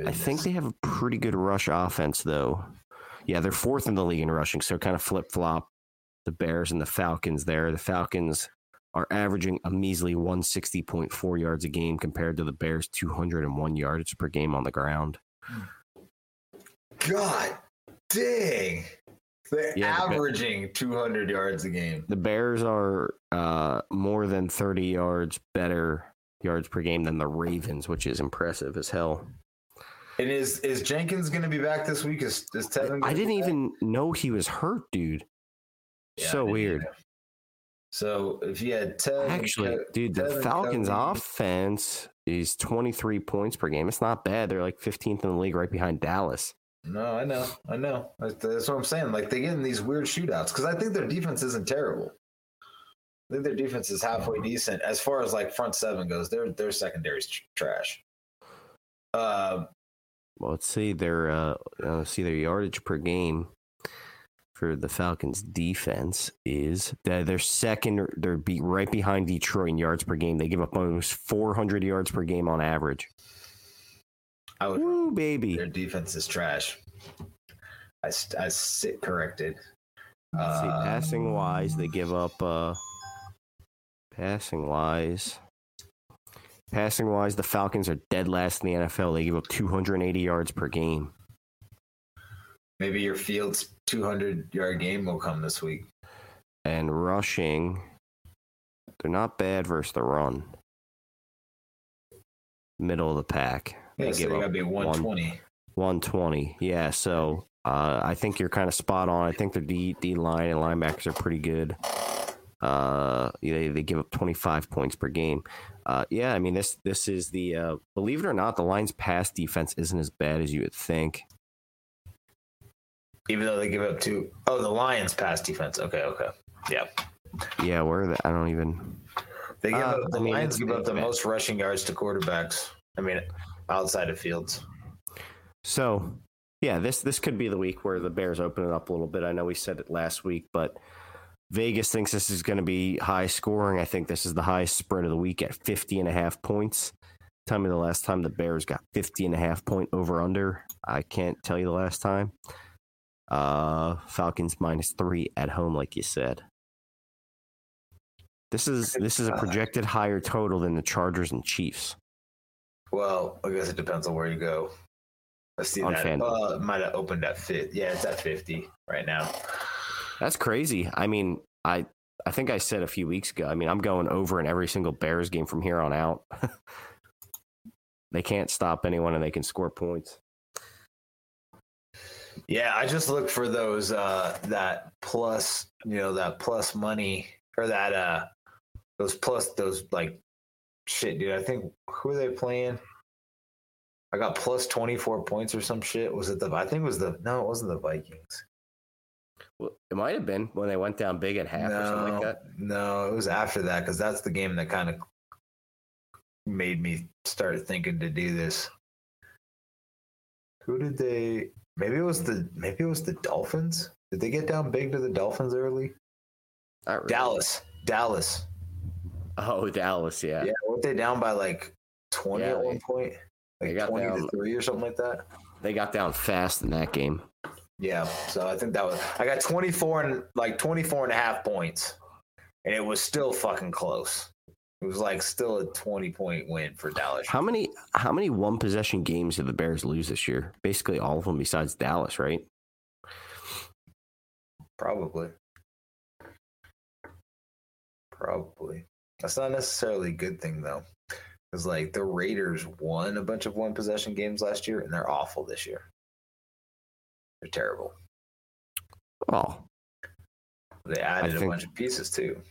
I think they have a pretty good rush offense, though. Yeah, they're fourth in the league in rushing, so kind of flip flop the Bears and the Falcons there. The Falcons are averaging a measly 160.4 yards a game compared to the Bears' 201 yards per game on the ground. God dang. They're Yeah, the averaging 200 yards a game. The Bears are uh, more than 30 yards better yards per game than the Ravens, which is impressive as hell. And is is Jenkins going to be back this week? Is, is Teven? I didn't even know he was hurt, dude. Yeah, so weird. either. So if you had Tev, Actually, dude, the Teven, Falcons' offense is 23 points per game. It's not bad. They're like 15th in the league, right behind Dallas. No, I know, I know. That's, that's what I'm saying. Like they get in these weird shootouts because I think their defense isn't terrible. I think their defense is halfway decent as far as like front seven goes. Their their secondary's tr- trash. Um, Well, let's see their uh, uh, let's see their yardage per game for the Falcons' defense is that they're second. They're be right behind Detroit in yards per game. They give up almost 400 yards per game on average. I would. Woo, baby! Their defense is trash. I I sit corrected. See, Uh, passing wise, they give up. Uh, passing wise, passing wise, the Falcons are dead last in the NFL. They give up 280 yards per game. Maybe your Fields 200 yard game will come this week. and rushing, they're not bad versus the run. Middle of the pack. Yeah, so they up got to be 120. 120. Yeah, so uh, I think you're kind of spot on. I think their D, D line and linebackers are pretty good. Uh, they, they give up 25 points per game. Uh, yeah, I mean this this is the uh, believe it or not, the line's pass defense isn't as bad as you would think. Even though they give up two. Oh, the Lions pass defense. Okay, okay. Yeah. Yeah, where the, I don't even. They give Uh, up, the I mean, Lions give up the most rushing yards to quarterbacks. I mean, outside of Fields. So, yeah, this this could be the week where the Bears open it up a little bit. I know we said it last week, but Vegas thinks this is going to be high scoring. I think this is the highest spread of the week at 50 and a half points. Tell me the last time the Bears got 50 and a half point over under. I can't tell you the last time. Uh, Falcons minus three at home, like you said. This is this is a projected higher total than the Chargers and Chiefs. Well, I guess it depends on where you go. Let's see On that. FanDuel. Uh, might have opened at fit. Yeah, it's at fifty right now. That's crazy. I mean, I I think I said a few weeks ago. I mean, I'm going over in every single Bears game from here on out. they can't stop anyone, and they can score points. Yeah, I just look for those uh that plus, you know, that plus money or that uh those plus those like shit, dude. I think who are they playing? I got plus twenty four points or some shit. Was it the I think it was the no, it wasn't the Vikings. Well, it might have been when they went down big at half or something like No, that. no, it was after that because that's the game that kind of made me start thinking to do this. Who did they? Maybe it was the maybe it was the Dolphins. Did they get down big to the Dolphins early? Really. Dallas, Dallas. Oh, Dallas. Yeah. Yeah, weren't they down by like twenty Yeah, at they- one point? they Like got twenty down- to three or something like that. They got down fast in that game. Yeah, so I think that was I got 24 and like 24 and a half points. And it was still fucking close. It was like still a 20 point win for Dallas. How many how many one possession games did the Bears lose this year? Basically all of them besides Dallas, right? Probably. Probably. That's not necessarily a good thing though. Because like the Raiders won a bunch of one possession games last year and they're awful this year. They're terrible. Oh, They added a think- bunch of pieces too.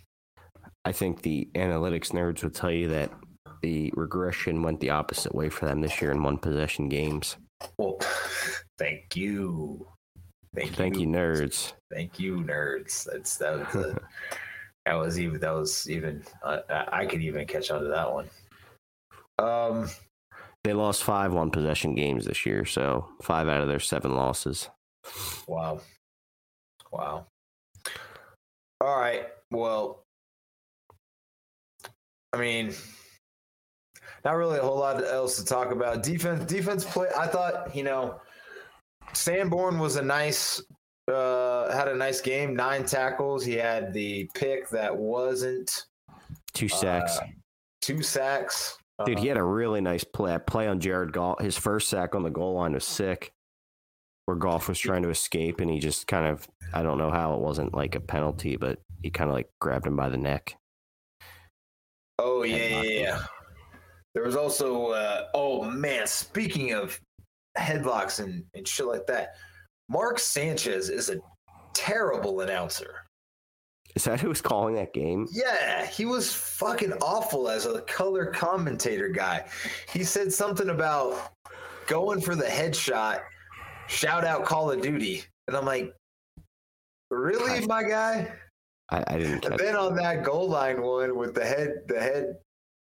I think the analytics nerds would tell you that the regression went the opposite way for them this year in one possession games. Well, thank you. Thank, Thank you, nerds. Thank you, nerds. That's that was that was even that was even uh, I I could even catch on to that one. Um, They lost five one possession games this year, so five out of their seven losses. wow, wow. All right. Well, I mean, not really a whole lot else to talk about. Defense, defense play. I thought you know, Sanborn was a nice, uh, had a nice game. Nine tackles. He had the pick that wasn't Two sacks. Uh, two sacks. Dude, Uh, he had a really nice play play on Jared Goff. His first sack on the goal line was sick. Where Goff was trying to escape and he just kind of I don't know how it wasn't like a penalty, but he kind of like grabbed him by the neck. Oh yeah, yeah, yeah. There was also uh, oh man, speaking of headlocks and, and shit like that, Mark Sanchez is a terrible announcer. Is that who was calling that game? Yeah, he was fucking awful as a color commentator guy. He said something about going for the headshot, shout out Call of Duty. And I'm like, really, my guy? I, I didn't And then on that goal line one with the head, the head,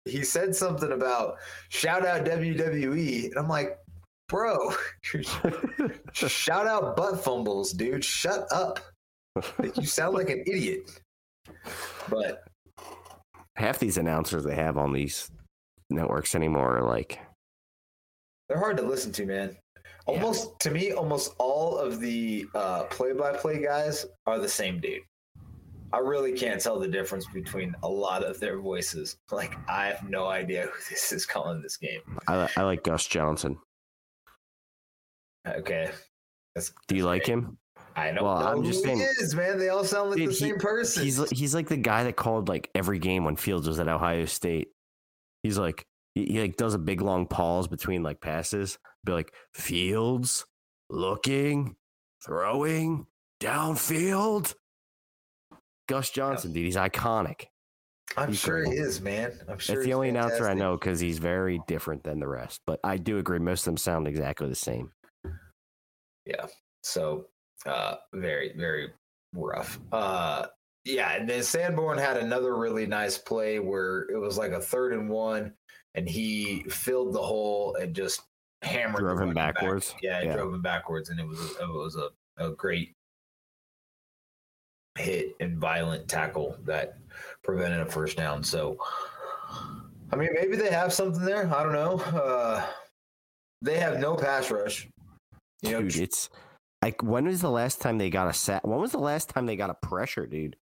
he said something about shout out WWE, and I'm like, bro, shout out butt fumbles, dude. Shut up. You sound like an idiot. But half these announcers they have on these networks anymore are like they're hard to listen to, man. Yeah. Almost to me, almost all of the uh, play-by-play guys are the same dude. I really can't tell the difference between a lot of their voices. Like I have no idea who this is calling this game. I, I like Gus Johnson. Okay. That's, Do you that's like him? I don't Well, know I'm who just he saying- is, man. They all sound like Dude, the he- same person. He's he's like the guy that called like every game when Fields was at Ohio State. He's like he, he like does a big long pause between like passes. Be like Fields looking, throwing downfield. Gus Johnson, dude, he's iconic. I'm he's sure he is, man. I'm sure That's the only announcer I know because he's very different than the rest. But I do agree, most of them sound exactly the same. Yeah. So uh very, very rough. Uh yeah, and then Sanborn had another really nice play where it was like a third and one, and he filled the hole and just hammered Drove him running back. backwards? Yeah, Yeah. drove him backwards, and it was it was a, a great hit and violent tackle that prevented a first down. So I mean, maybe they have something there. I don't know. Uh, they have no pass rush. You know, dude, it's like when was the last time they got a sack? When was the last time they got a pressure, dude?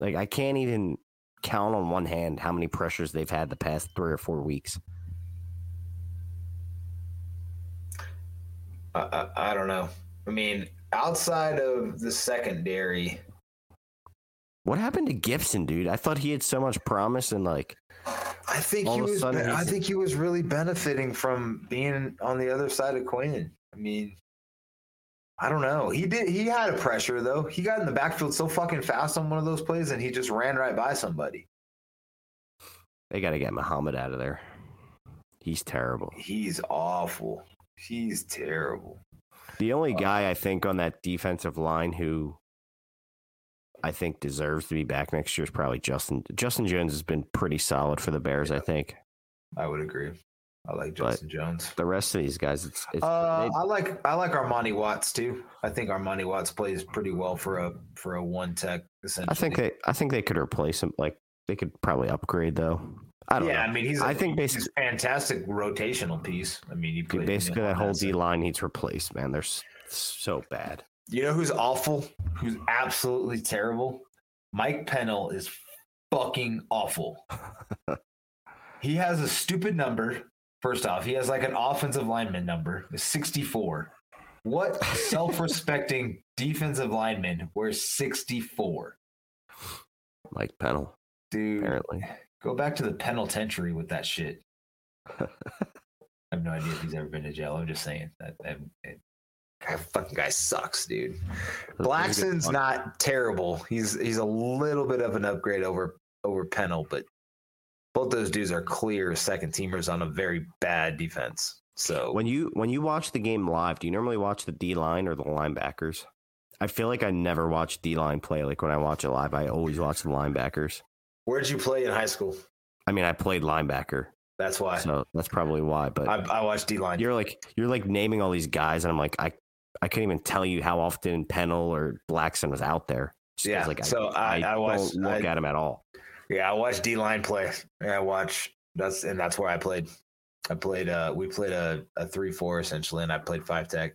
Like I can't even count on one hand how many pressures they've had the past three or four weeks. I, I, I don't know. I mean, outside of the secondary, What happened to Gipson, dude? I thought he had so much promise and like I think he was. sudden be- I think he was really benefiting from being on the other side of Quinn. I mean, I don't know. He did. He had a pressure though. He got in the backfield so fucking fast on one of those plays, and he just ran right by somebody. they got to get Muhammad out of there. He's terrible. He's awful. He's terrible. The only uh, guy I think on that defensive line who I think deserves to be back next year is probably Justin. Justin Jones has been pretty solid for the Bears. I think I would agree. I like But- Justin Jones. the rest of these guys, it's, it's Uh, I like I like Armon Watts too. I think Armon Watts plays pretty well for a for a one tech. Essentially, I think they I think they could replace him. Like they could probably upgrade though. I don't yeah, know. I mean he's. I I think he's basically- a fantastic rotational piece. I mean, you Basically, that whole. D line needs replaced. Man, they're so bad. You know who's awful? Who's absolutely terrible? Mike Pennel is fucking awful. he has a stupid number. First off, he has like an offensive lineman number, it's 64. What self-respecting defensive lineman wears 64? Mike Pennel, Dude, apparently. go back to the penitentiary with that shit. I have no idea if he's ever been to jail. I'm just saying that, that, that guy, fucking guy sucks, dude. Blackson's not terrible. He's he's a little bit of an upgrade over over Pennel, but both those dudes are clear second teamers on a very bad defense. So When you when you watch the game live, do you normally watch the D line or the linebackers? I feel like I never watch D line play. Like when I watch it live, I always watch the linebackers. where'd you play in high school? I mean, I played linebacker, That's why so that's probably why. But I, I watched D line. you're like you're like naming all these guys, and I'm like I I couldn't even tell you how often Pennel or Blackson was out there. Just Yeah, like so I- I watched- don't look I- at him at all. Yeah, I watched D line play. Yeah, I watch that's and that's where I played. I played uh we played a, a three four essentially and I played five tech.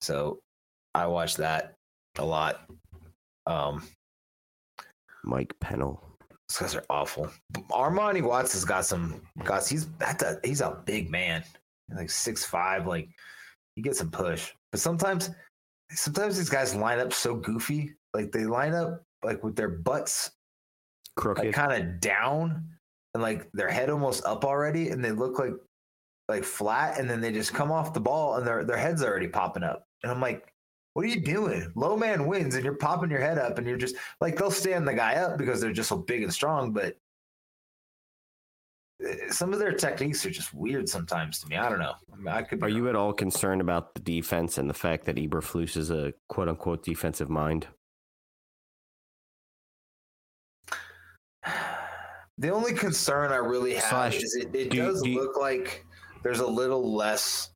So I watched that a lot. Um Mike Pennel. these guys are awful. Armon Watts has got some guys he's that's a he's a big man. Like six five, like he gets some push. But sometimes sometimes these guys line up so goofy. Like they line up like with their butts Crooked. like kind of down and like their head almost up already and they look like like flat and then they just come off the ball and their their head's already popping up and i'm like what are you doing low man wins and you're popping your head up and you're just like they'll stand the guy up because they're just so big and strong but some of their techniques are just weird sometimes to me i don't know I, mean, I could Are you at all concerned about the defense and the fact that Eberflus is a quote unquote defensive mind? The only concern I really have Slash, is it, it do does do look like there's a little less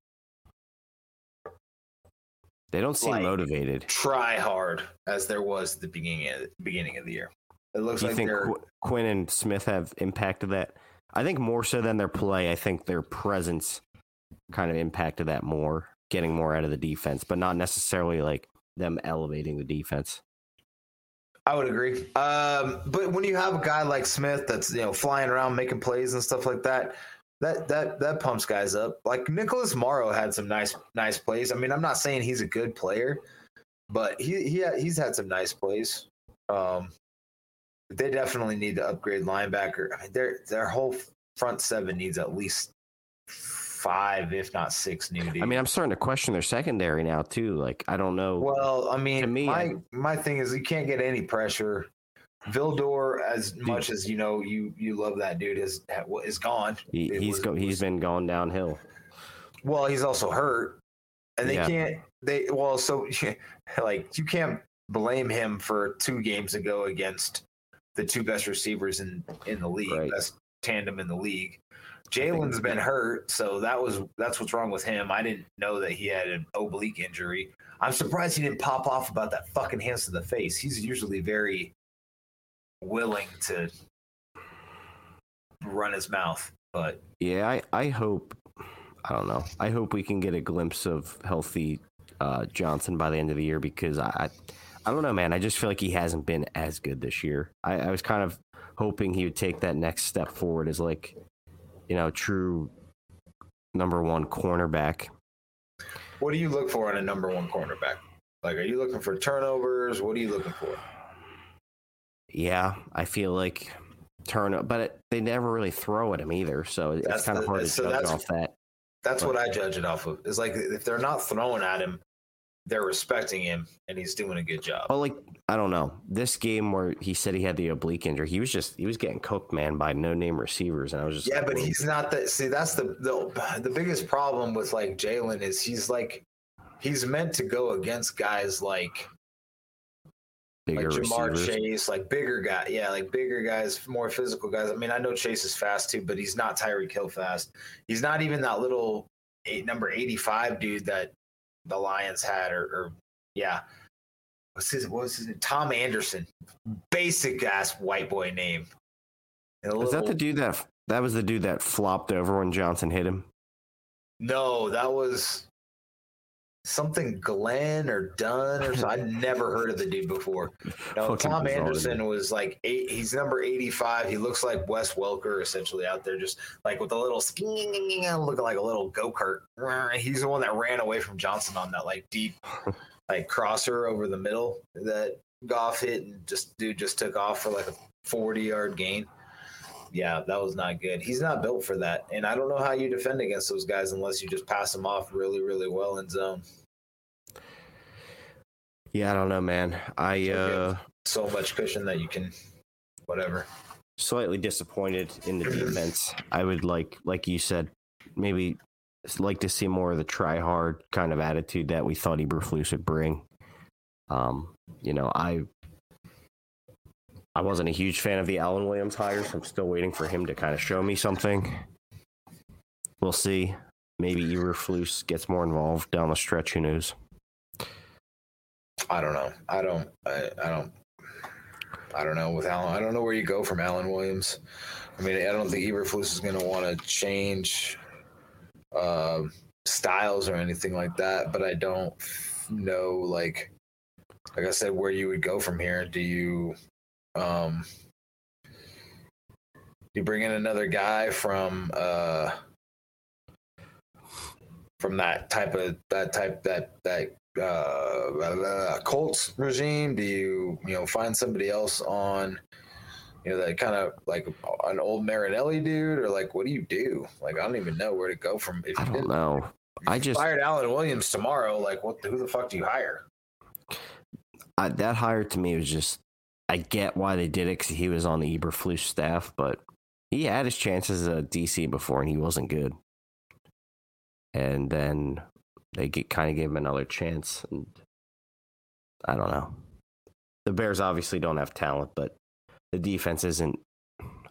They don't seem Like- motivated. try hard as there was at the beginning of the, beginning of the year. It looks Do you like think Qu- Quinn and Smith have impacted that? I think more so than their play. I think their presence kind of impacted that more, getting more out of the defense, but not necessarily like them elevating the defense. I would agree. Um, but when you have a guy like Smith that's you know flying around making plays and stuff like that, that that that pumps guys up. Like Nicholas Morrow had some nice nice plays. I mean, I'm not saying he's a good player, but he he he's had some nice plays. Um, they definitely need to upgrade linebacker. I mean, their their whole front seven needs at least five, if not six, new. I mean, I'm starting to question their secondary now too. Like, I don't know. Well, I mean, To me, my I- my thing is you can't get any pressure. Vildor, as much as you know, you you love that dude, is is gone. he, he's was- go, he's was- been going downhill. Well, he's also hurt, and they Yeah. can't. They well, so like you can't blame him for two games ago against the two best receivers in in the league, Right. best tandem in the league. Jalen's been hurt, so that was that's what's wrong with him. I didn't know that he had an oblique injury. I'm surprised he didn't pop off about that fucking hands to the face. He's usually very willing to run his mouth. But Yeah, I, I hope I don't know. I hope we can get a glimpse of healthy uh, Johnson by the end of the year because I, I don't know, man. I just feel like he hasn't been as good this year. I, I was kind of hoping he would take that next step forward as like, you know, true number one cornerback. what do you look for in a number one cornerback? Like, are you looking for turnovers? What are you looking for? Yeah, I feel like turn but it, they never really throw at him either, so it's That's kind of hard to so judge off that. That's what I judge it off of. Is like if they're not throwing at him, they're respecting him, and he's doing a good job. Well, like I don't know this game where he said he had the oblique injury. He was just he was getting cooked, man, by no name receivers, and I was just Yeah, like, but he's not that. See, that's the the the biggest problem with like Jalen is he's like he's meant to go against guys like bigger like Ja'Marr receivers. Chase, like bigger guy. Yeah, like bigger guys, more physical guys. I mean, I know Chase is fast too, but he's not Tyreek Hill fast. He's not even that little eight, number eighty five dude that the Lions had, or, or yeah. What's his? What was his name? Tom Anderson, basic ass white boy name. A Was that the dude that that was the dude that flopped over when Johnson hit him? No, that was something Glenn or Dunn or something. I never heard of the dude before. No, Tom Anderson dude. was like eight. He's number eighty-five. He looks like Wes Welker essentially out there, just like with a little looking like a little go kart. He's the one that ran away from Johnson on that like deep like crosser over the middle that Goff hit, and just dude just took off for like a forty-yard gain. Yeah, that was not good. He's not built for that, and I don't know how you defend against those guys unless you just pass them off really, really well in zone. Yeah, I don't know, man. I uh So much cushion that you can, whatever. slightly disappointed in the defense. I would like, like you said, maybe like to see more of the try hard kind of attitude that we thought Eberflus would bring. Um, you know, I I wasn't a huge fan of the Alan Williams hires. I'm still waiting for him to kind of show me something. We'll see. Maybe Eberflus gets more involved down the stretch. Who knows? I don't know. I don't. I, I don't. I don't know with Alan. I don't know where you go from Alan Williams. I mean, I don't think Eberflus is going to want to change uh, styles or anything like that. But I don't know, like, like I said, where you would go from here. Do you, um, do you bring in another guy from, uh, from that type of that type that that uh, Colts regime? Do you you know find somebody else on you know that kind of like an old Marinelli dude, or like what do you do? Like I don't even know where to go from. If I don't did- know. if I just- fired Alan Williams tomorrow. Like what? Who the fuck do you hire? I, that hire to me was just I get why they did it because he was on the Eberflus staff, but he had his chances at DC before and he wasn't good. And then they get, kind of gave him another chance, and I don't know. The Bears obviously don't have talent, but the defense isn't.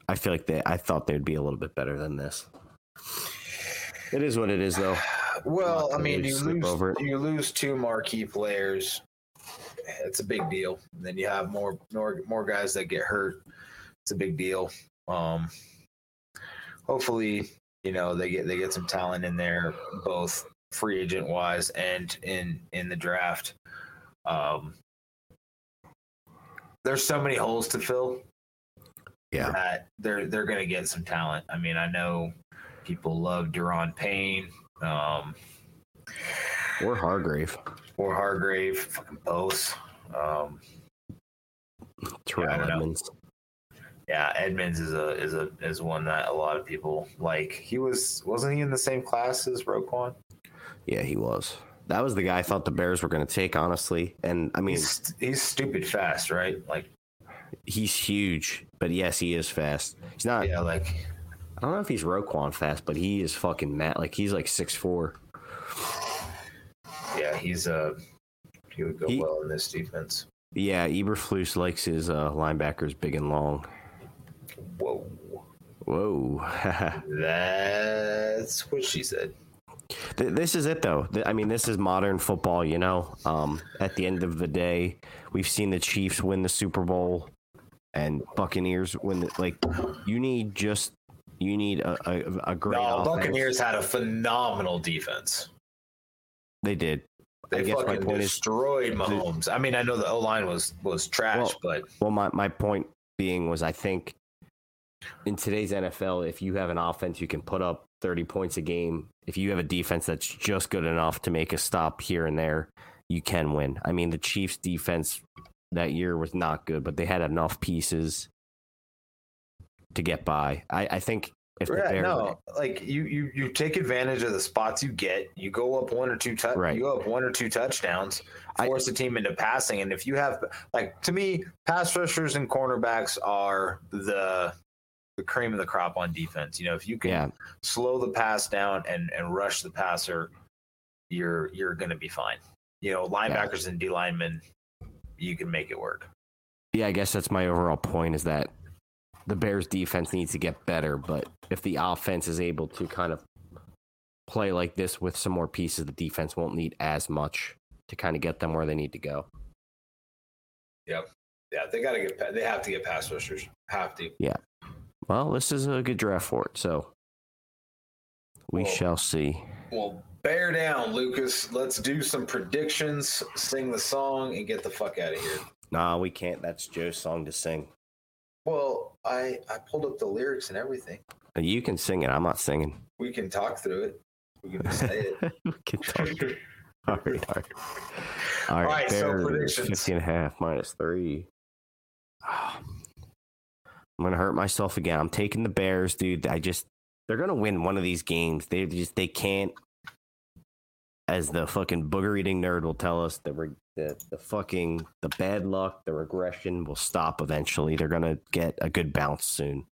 I feel like they. I thought they'd be a little bit better than this. It is what it is, though. Well, I mean, you lose you lose two marquee players. It's a big deal. And then you have more more more guys that get hurt. It's a big deal. Um, hopefully, you know they get they get some talent in there, both free agent wise and in in the draft. Um, there's so many holes to fill Yeah. that they're they're gonna get some talent. I mean, I know people love Daron Payne, um, Or Hargrave, or Hargrave, fucking both. Um, Terrell I. Edmunds. yeah, Edmunds is a is a is one that a lot of people like. He was wasn't he in the same class as Roquan? Yeah, he was. That was the guy I thought the Bears were going to take, honestly. And I mean, He's he's stupid fast, right? Like he's huge, but yes, he is fast. He's not. yeah, like I don't know if he's Roquan fast, but he is fucking mad. Like he's like six four. Yeah, he's uh he would go He- well in this defense. Yeah, Eberflus likes his uh, linebackers big and long. Whoa, Whoa. that's what she said. Th- this is it, though. Th- I mean, this is modern football. You know, um, at the end of the day, we've seen the Chiefs win the Super Bowl and Buccaneers win. The, like, you need just You need a, a, a great. No, offense. Buccaneers had a phenomenal defense. They did. I They guess my fucking point is- destroyed Mahomes. I mean, I know the O line was was trash, Well, but Well, my, my point being was I think in today's NFL, if you have an offense you can put up 30 points a game, if you have a defense that's just good enough to make a stop here and there, you can win. I mean, the Chiefs' defense that year was not good, but they had enough pieces to get by. I, I think if the Yeah, Bears, no, like you, you, you take advantage of the spots you get. You go up one or two, tou- Right. you go up one or two touchdowns, I- force the team into passing. And if you have, like, to me, pass rushers and cornerbacks are the the cream of the crop on defense. You know, if you can yeah, slow the pass down and and rush the passer, you're you're going to be fine. You know, linebackers and D linemen, you can make it work. yeah, I guess that's my overall point is that the Bears defense needs to get better, but if the offense is able to kind of play like this with some more pieces, the defense won't need as much to kind of get them where they need to go. Yep. Yeah, they got to get. They have to get pass rushers. Have to. Yeah. Well, this is a good draft for it, so we Well- shall see. Well, bear down, Lucas. Let's do some predictions, sing the song, and get the fuck out of here. Nah, we can't. That's Joe's song to sing. Well, I I pulled up the lyrics and everything. You can sing it. I'm not singing. We can talk through it. We can say it. we can talk. All right, all right. All right, right, so predictions. 50 and a half minus three. I'm gonna hurt myself again. I'm taking the Bears, dude. I just they're gonna win one of these games. They just they can't. As the fucking booger eating nerd will tell us, the, re- the the fucking the bad luck, the regression will stop eventually. They're gonna get a good bounce soon.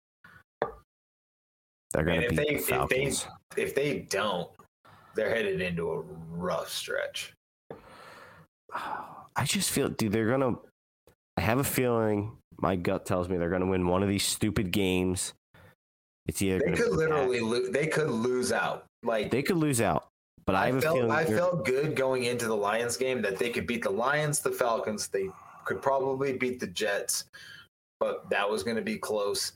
They're gonna And if beat they- the if they- Falcons. if they don't, they're headed into a rough stretch. I just feel, dude, they're gonna. I have a feeling. My gut tells me they're gonna win one of these stupid games. It's either They could literally lo- they could lose out. Like they could lose out, but I I, felt. I felt good going into the Lions game that they could beat the Lions, the Falcons. They could probably beat the Jets, but that was going to be close.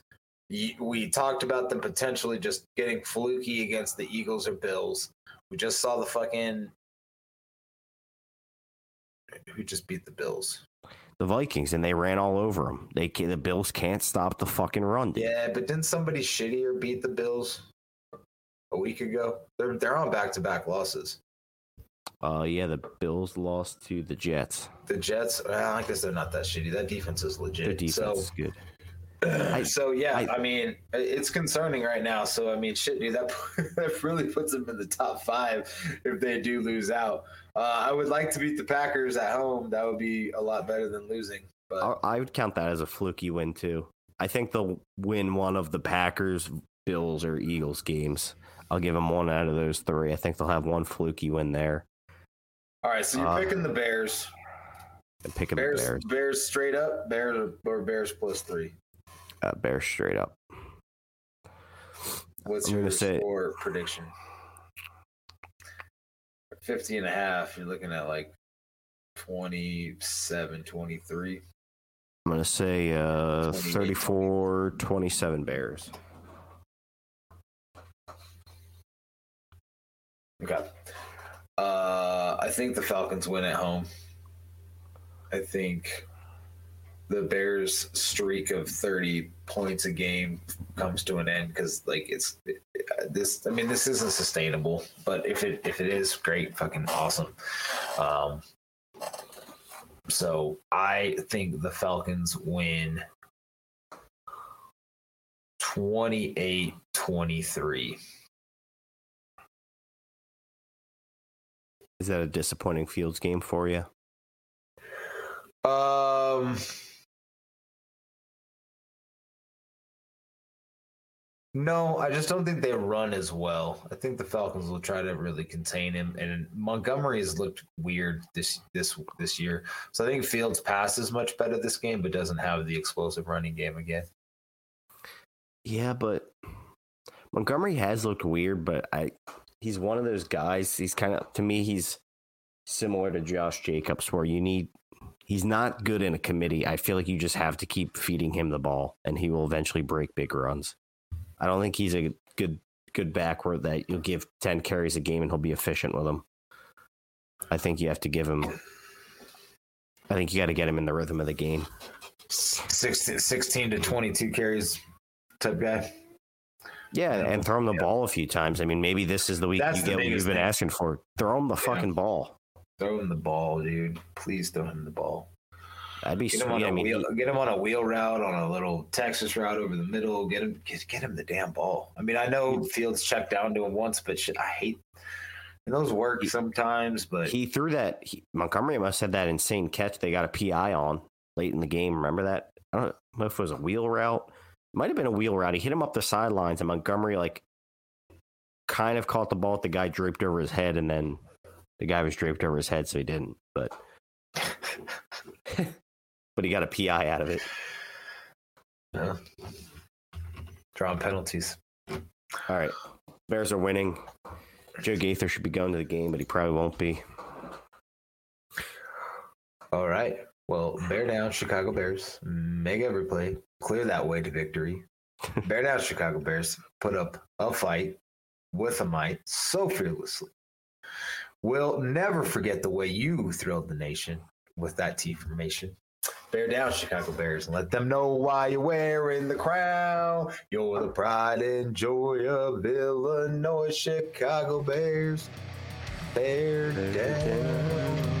We talked about them potentially just getting fluky against the Eagles or Bills. We just saw the fucking who just beat the Bills. the Vikings, and they ran all over them. They the Bills can't stop the fucking run. Dude. Yeah, but didn't somebody shittier beat the Bills a week ago? They're they're on back to back losses. Uh, yeah, the Bills lost to the Jets. The Jets, well, I guess they're not that shitty. That defense is legit. Their defense So is good. so yeah, I, I- mean, it's concerning right now. So I mean, shit, dude, that that really puts them in the top five if they do lose out. Uh, I would like to beat the Packers at home. That would be a lot better than losing. But I, I would count that as a fluky win too. I think they'll win one of the Packers, Bills, or Eagles games. I'll give them one out of those three. I think they'll have one fluky win there. all right, so you're uh, picking the Bears. And picking Bears, the Bears, Bears straight up. Bears or, Bears plus three. uh, Bears straight up. What's I'm your gonna say- score prediction? 50 and a half. You're looking at like 27, 23. I'm gonna say uh, 28. 34 27 Bears. Okay. Uh, I think the Falcons win at home. I think the Bears' streak of 30 points a game comes to an end because, like, it's this. I mean, this isn't sustainable. But if it if it is, great, fucking awesome. Um, so I think the Falcons win 28 23. Is that a disappointing Fields game for you? Um. No, I just don't think they run as well. I think the Falcons will try to really contain him, and Montgomery has looked weird this this this year. So I think Fields passes much better this game, but doesn't have the explosive running game again. Yeah, but Montgomery has looked weird, but I he's one of those guys. He's kind of to me he's similar to Josh Jacobs where you need he's not good in a committee. I feel like you just have to keep feeding him the ball and he will eventually break big runs. I don't think he's a good good backward that you'll give ten carries a game and he'll be efficient with them. I think you have to give him. I think you got to get him in the rhythm of the game. 16, 16 to 22 carries type guy. Yeah, and throw him the Yeah. ball a few times. I mean, maybe this is the week That's you get what you've been thing. asking for. Throw him the Yeah. fucking ball. Throw him the ball, dude. Please throw him the ball. That'd be Get him on sweet. I mean, wheel. Get him on a wheel route, on a little Texas route over the middle. Get him. Get, get him the damn ball. I mean, I know Fields checked down to him once, but shit, I hate. And those work He- sometimes, but he threw that. He, Montgomery must have had that insane catch. They got a PI on late in the game. Remember that? I don't know if it was a wheel route. Might have been a wheel route. He hit him up the sidelines, and Montgomery like kind of caught the ball. with The guy draped over his head, and then the guy was draped over his head, so he didn't. But but he got a PI out of it. yeah. drawing penalties. All right, Bears are winning. Joe Gaither should be going to the game, but he probably won't be. All right. Well, bear down, Chicago Bears. Make every play. Clear that way to victory. bear down, Chicago Bears. Put up a fight with a might so fearlessly. We'll never forget the way you thrilled the nation with that T formation. Bear down, Chicago Bears, and let them know why you're wearing the crown. You're the pride and joy of Illinois, Chicago Bears. Bear down.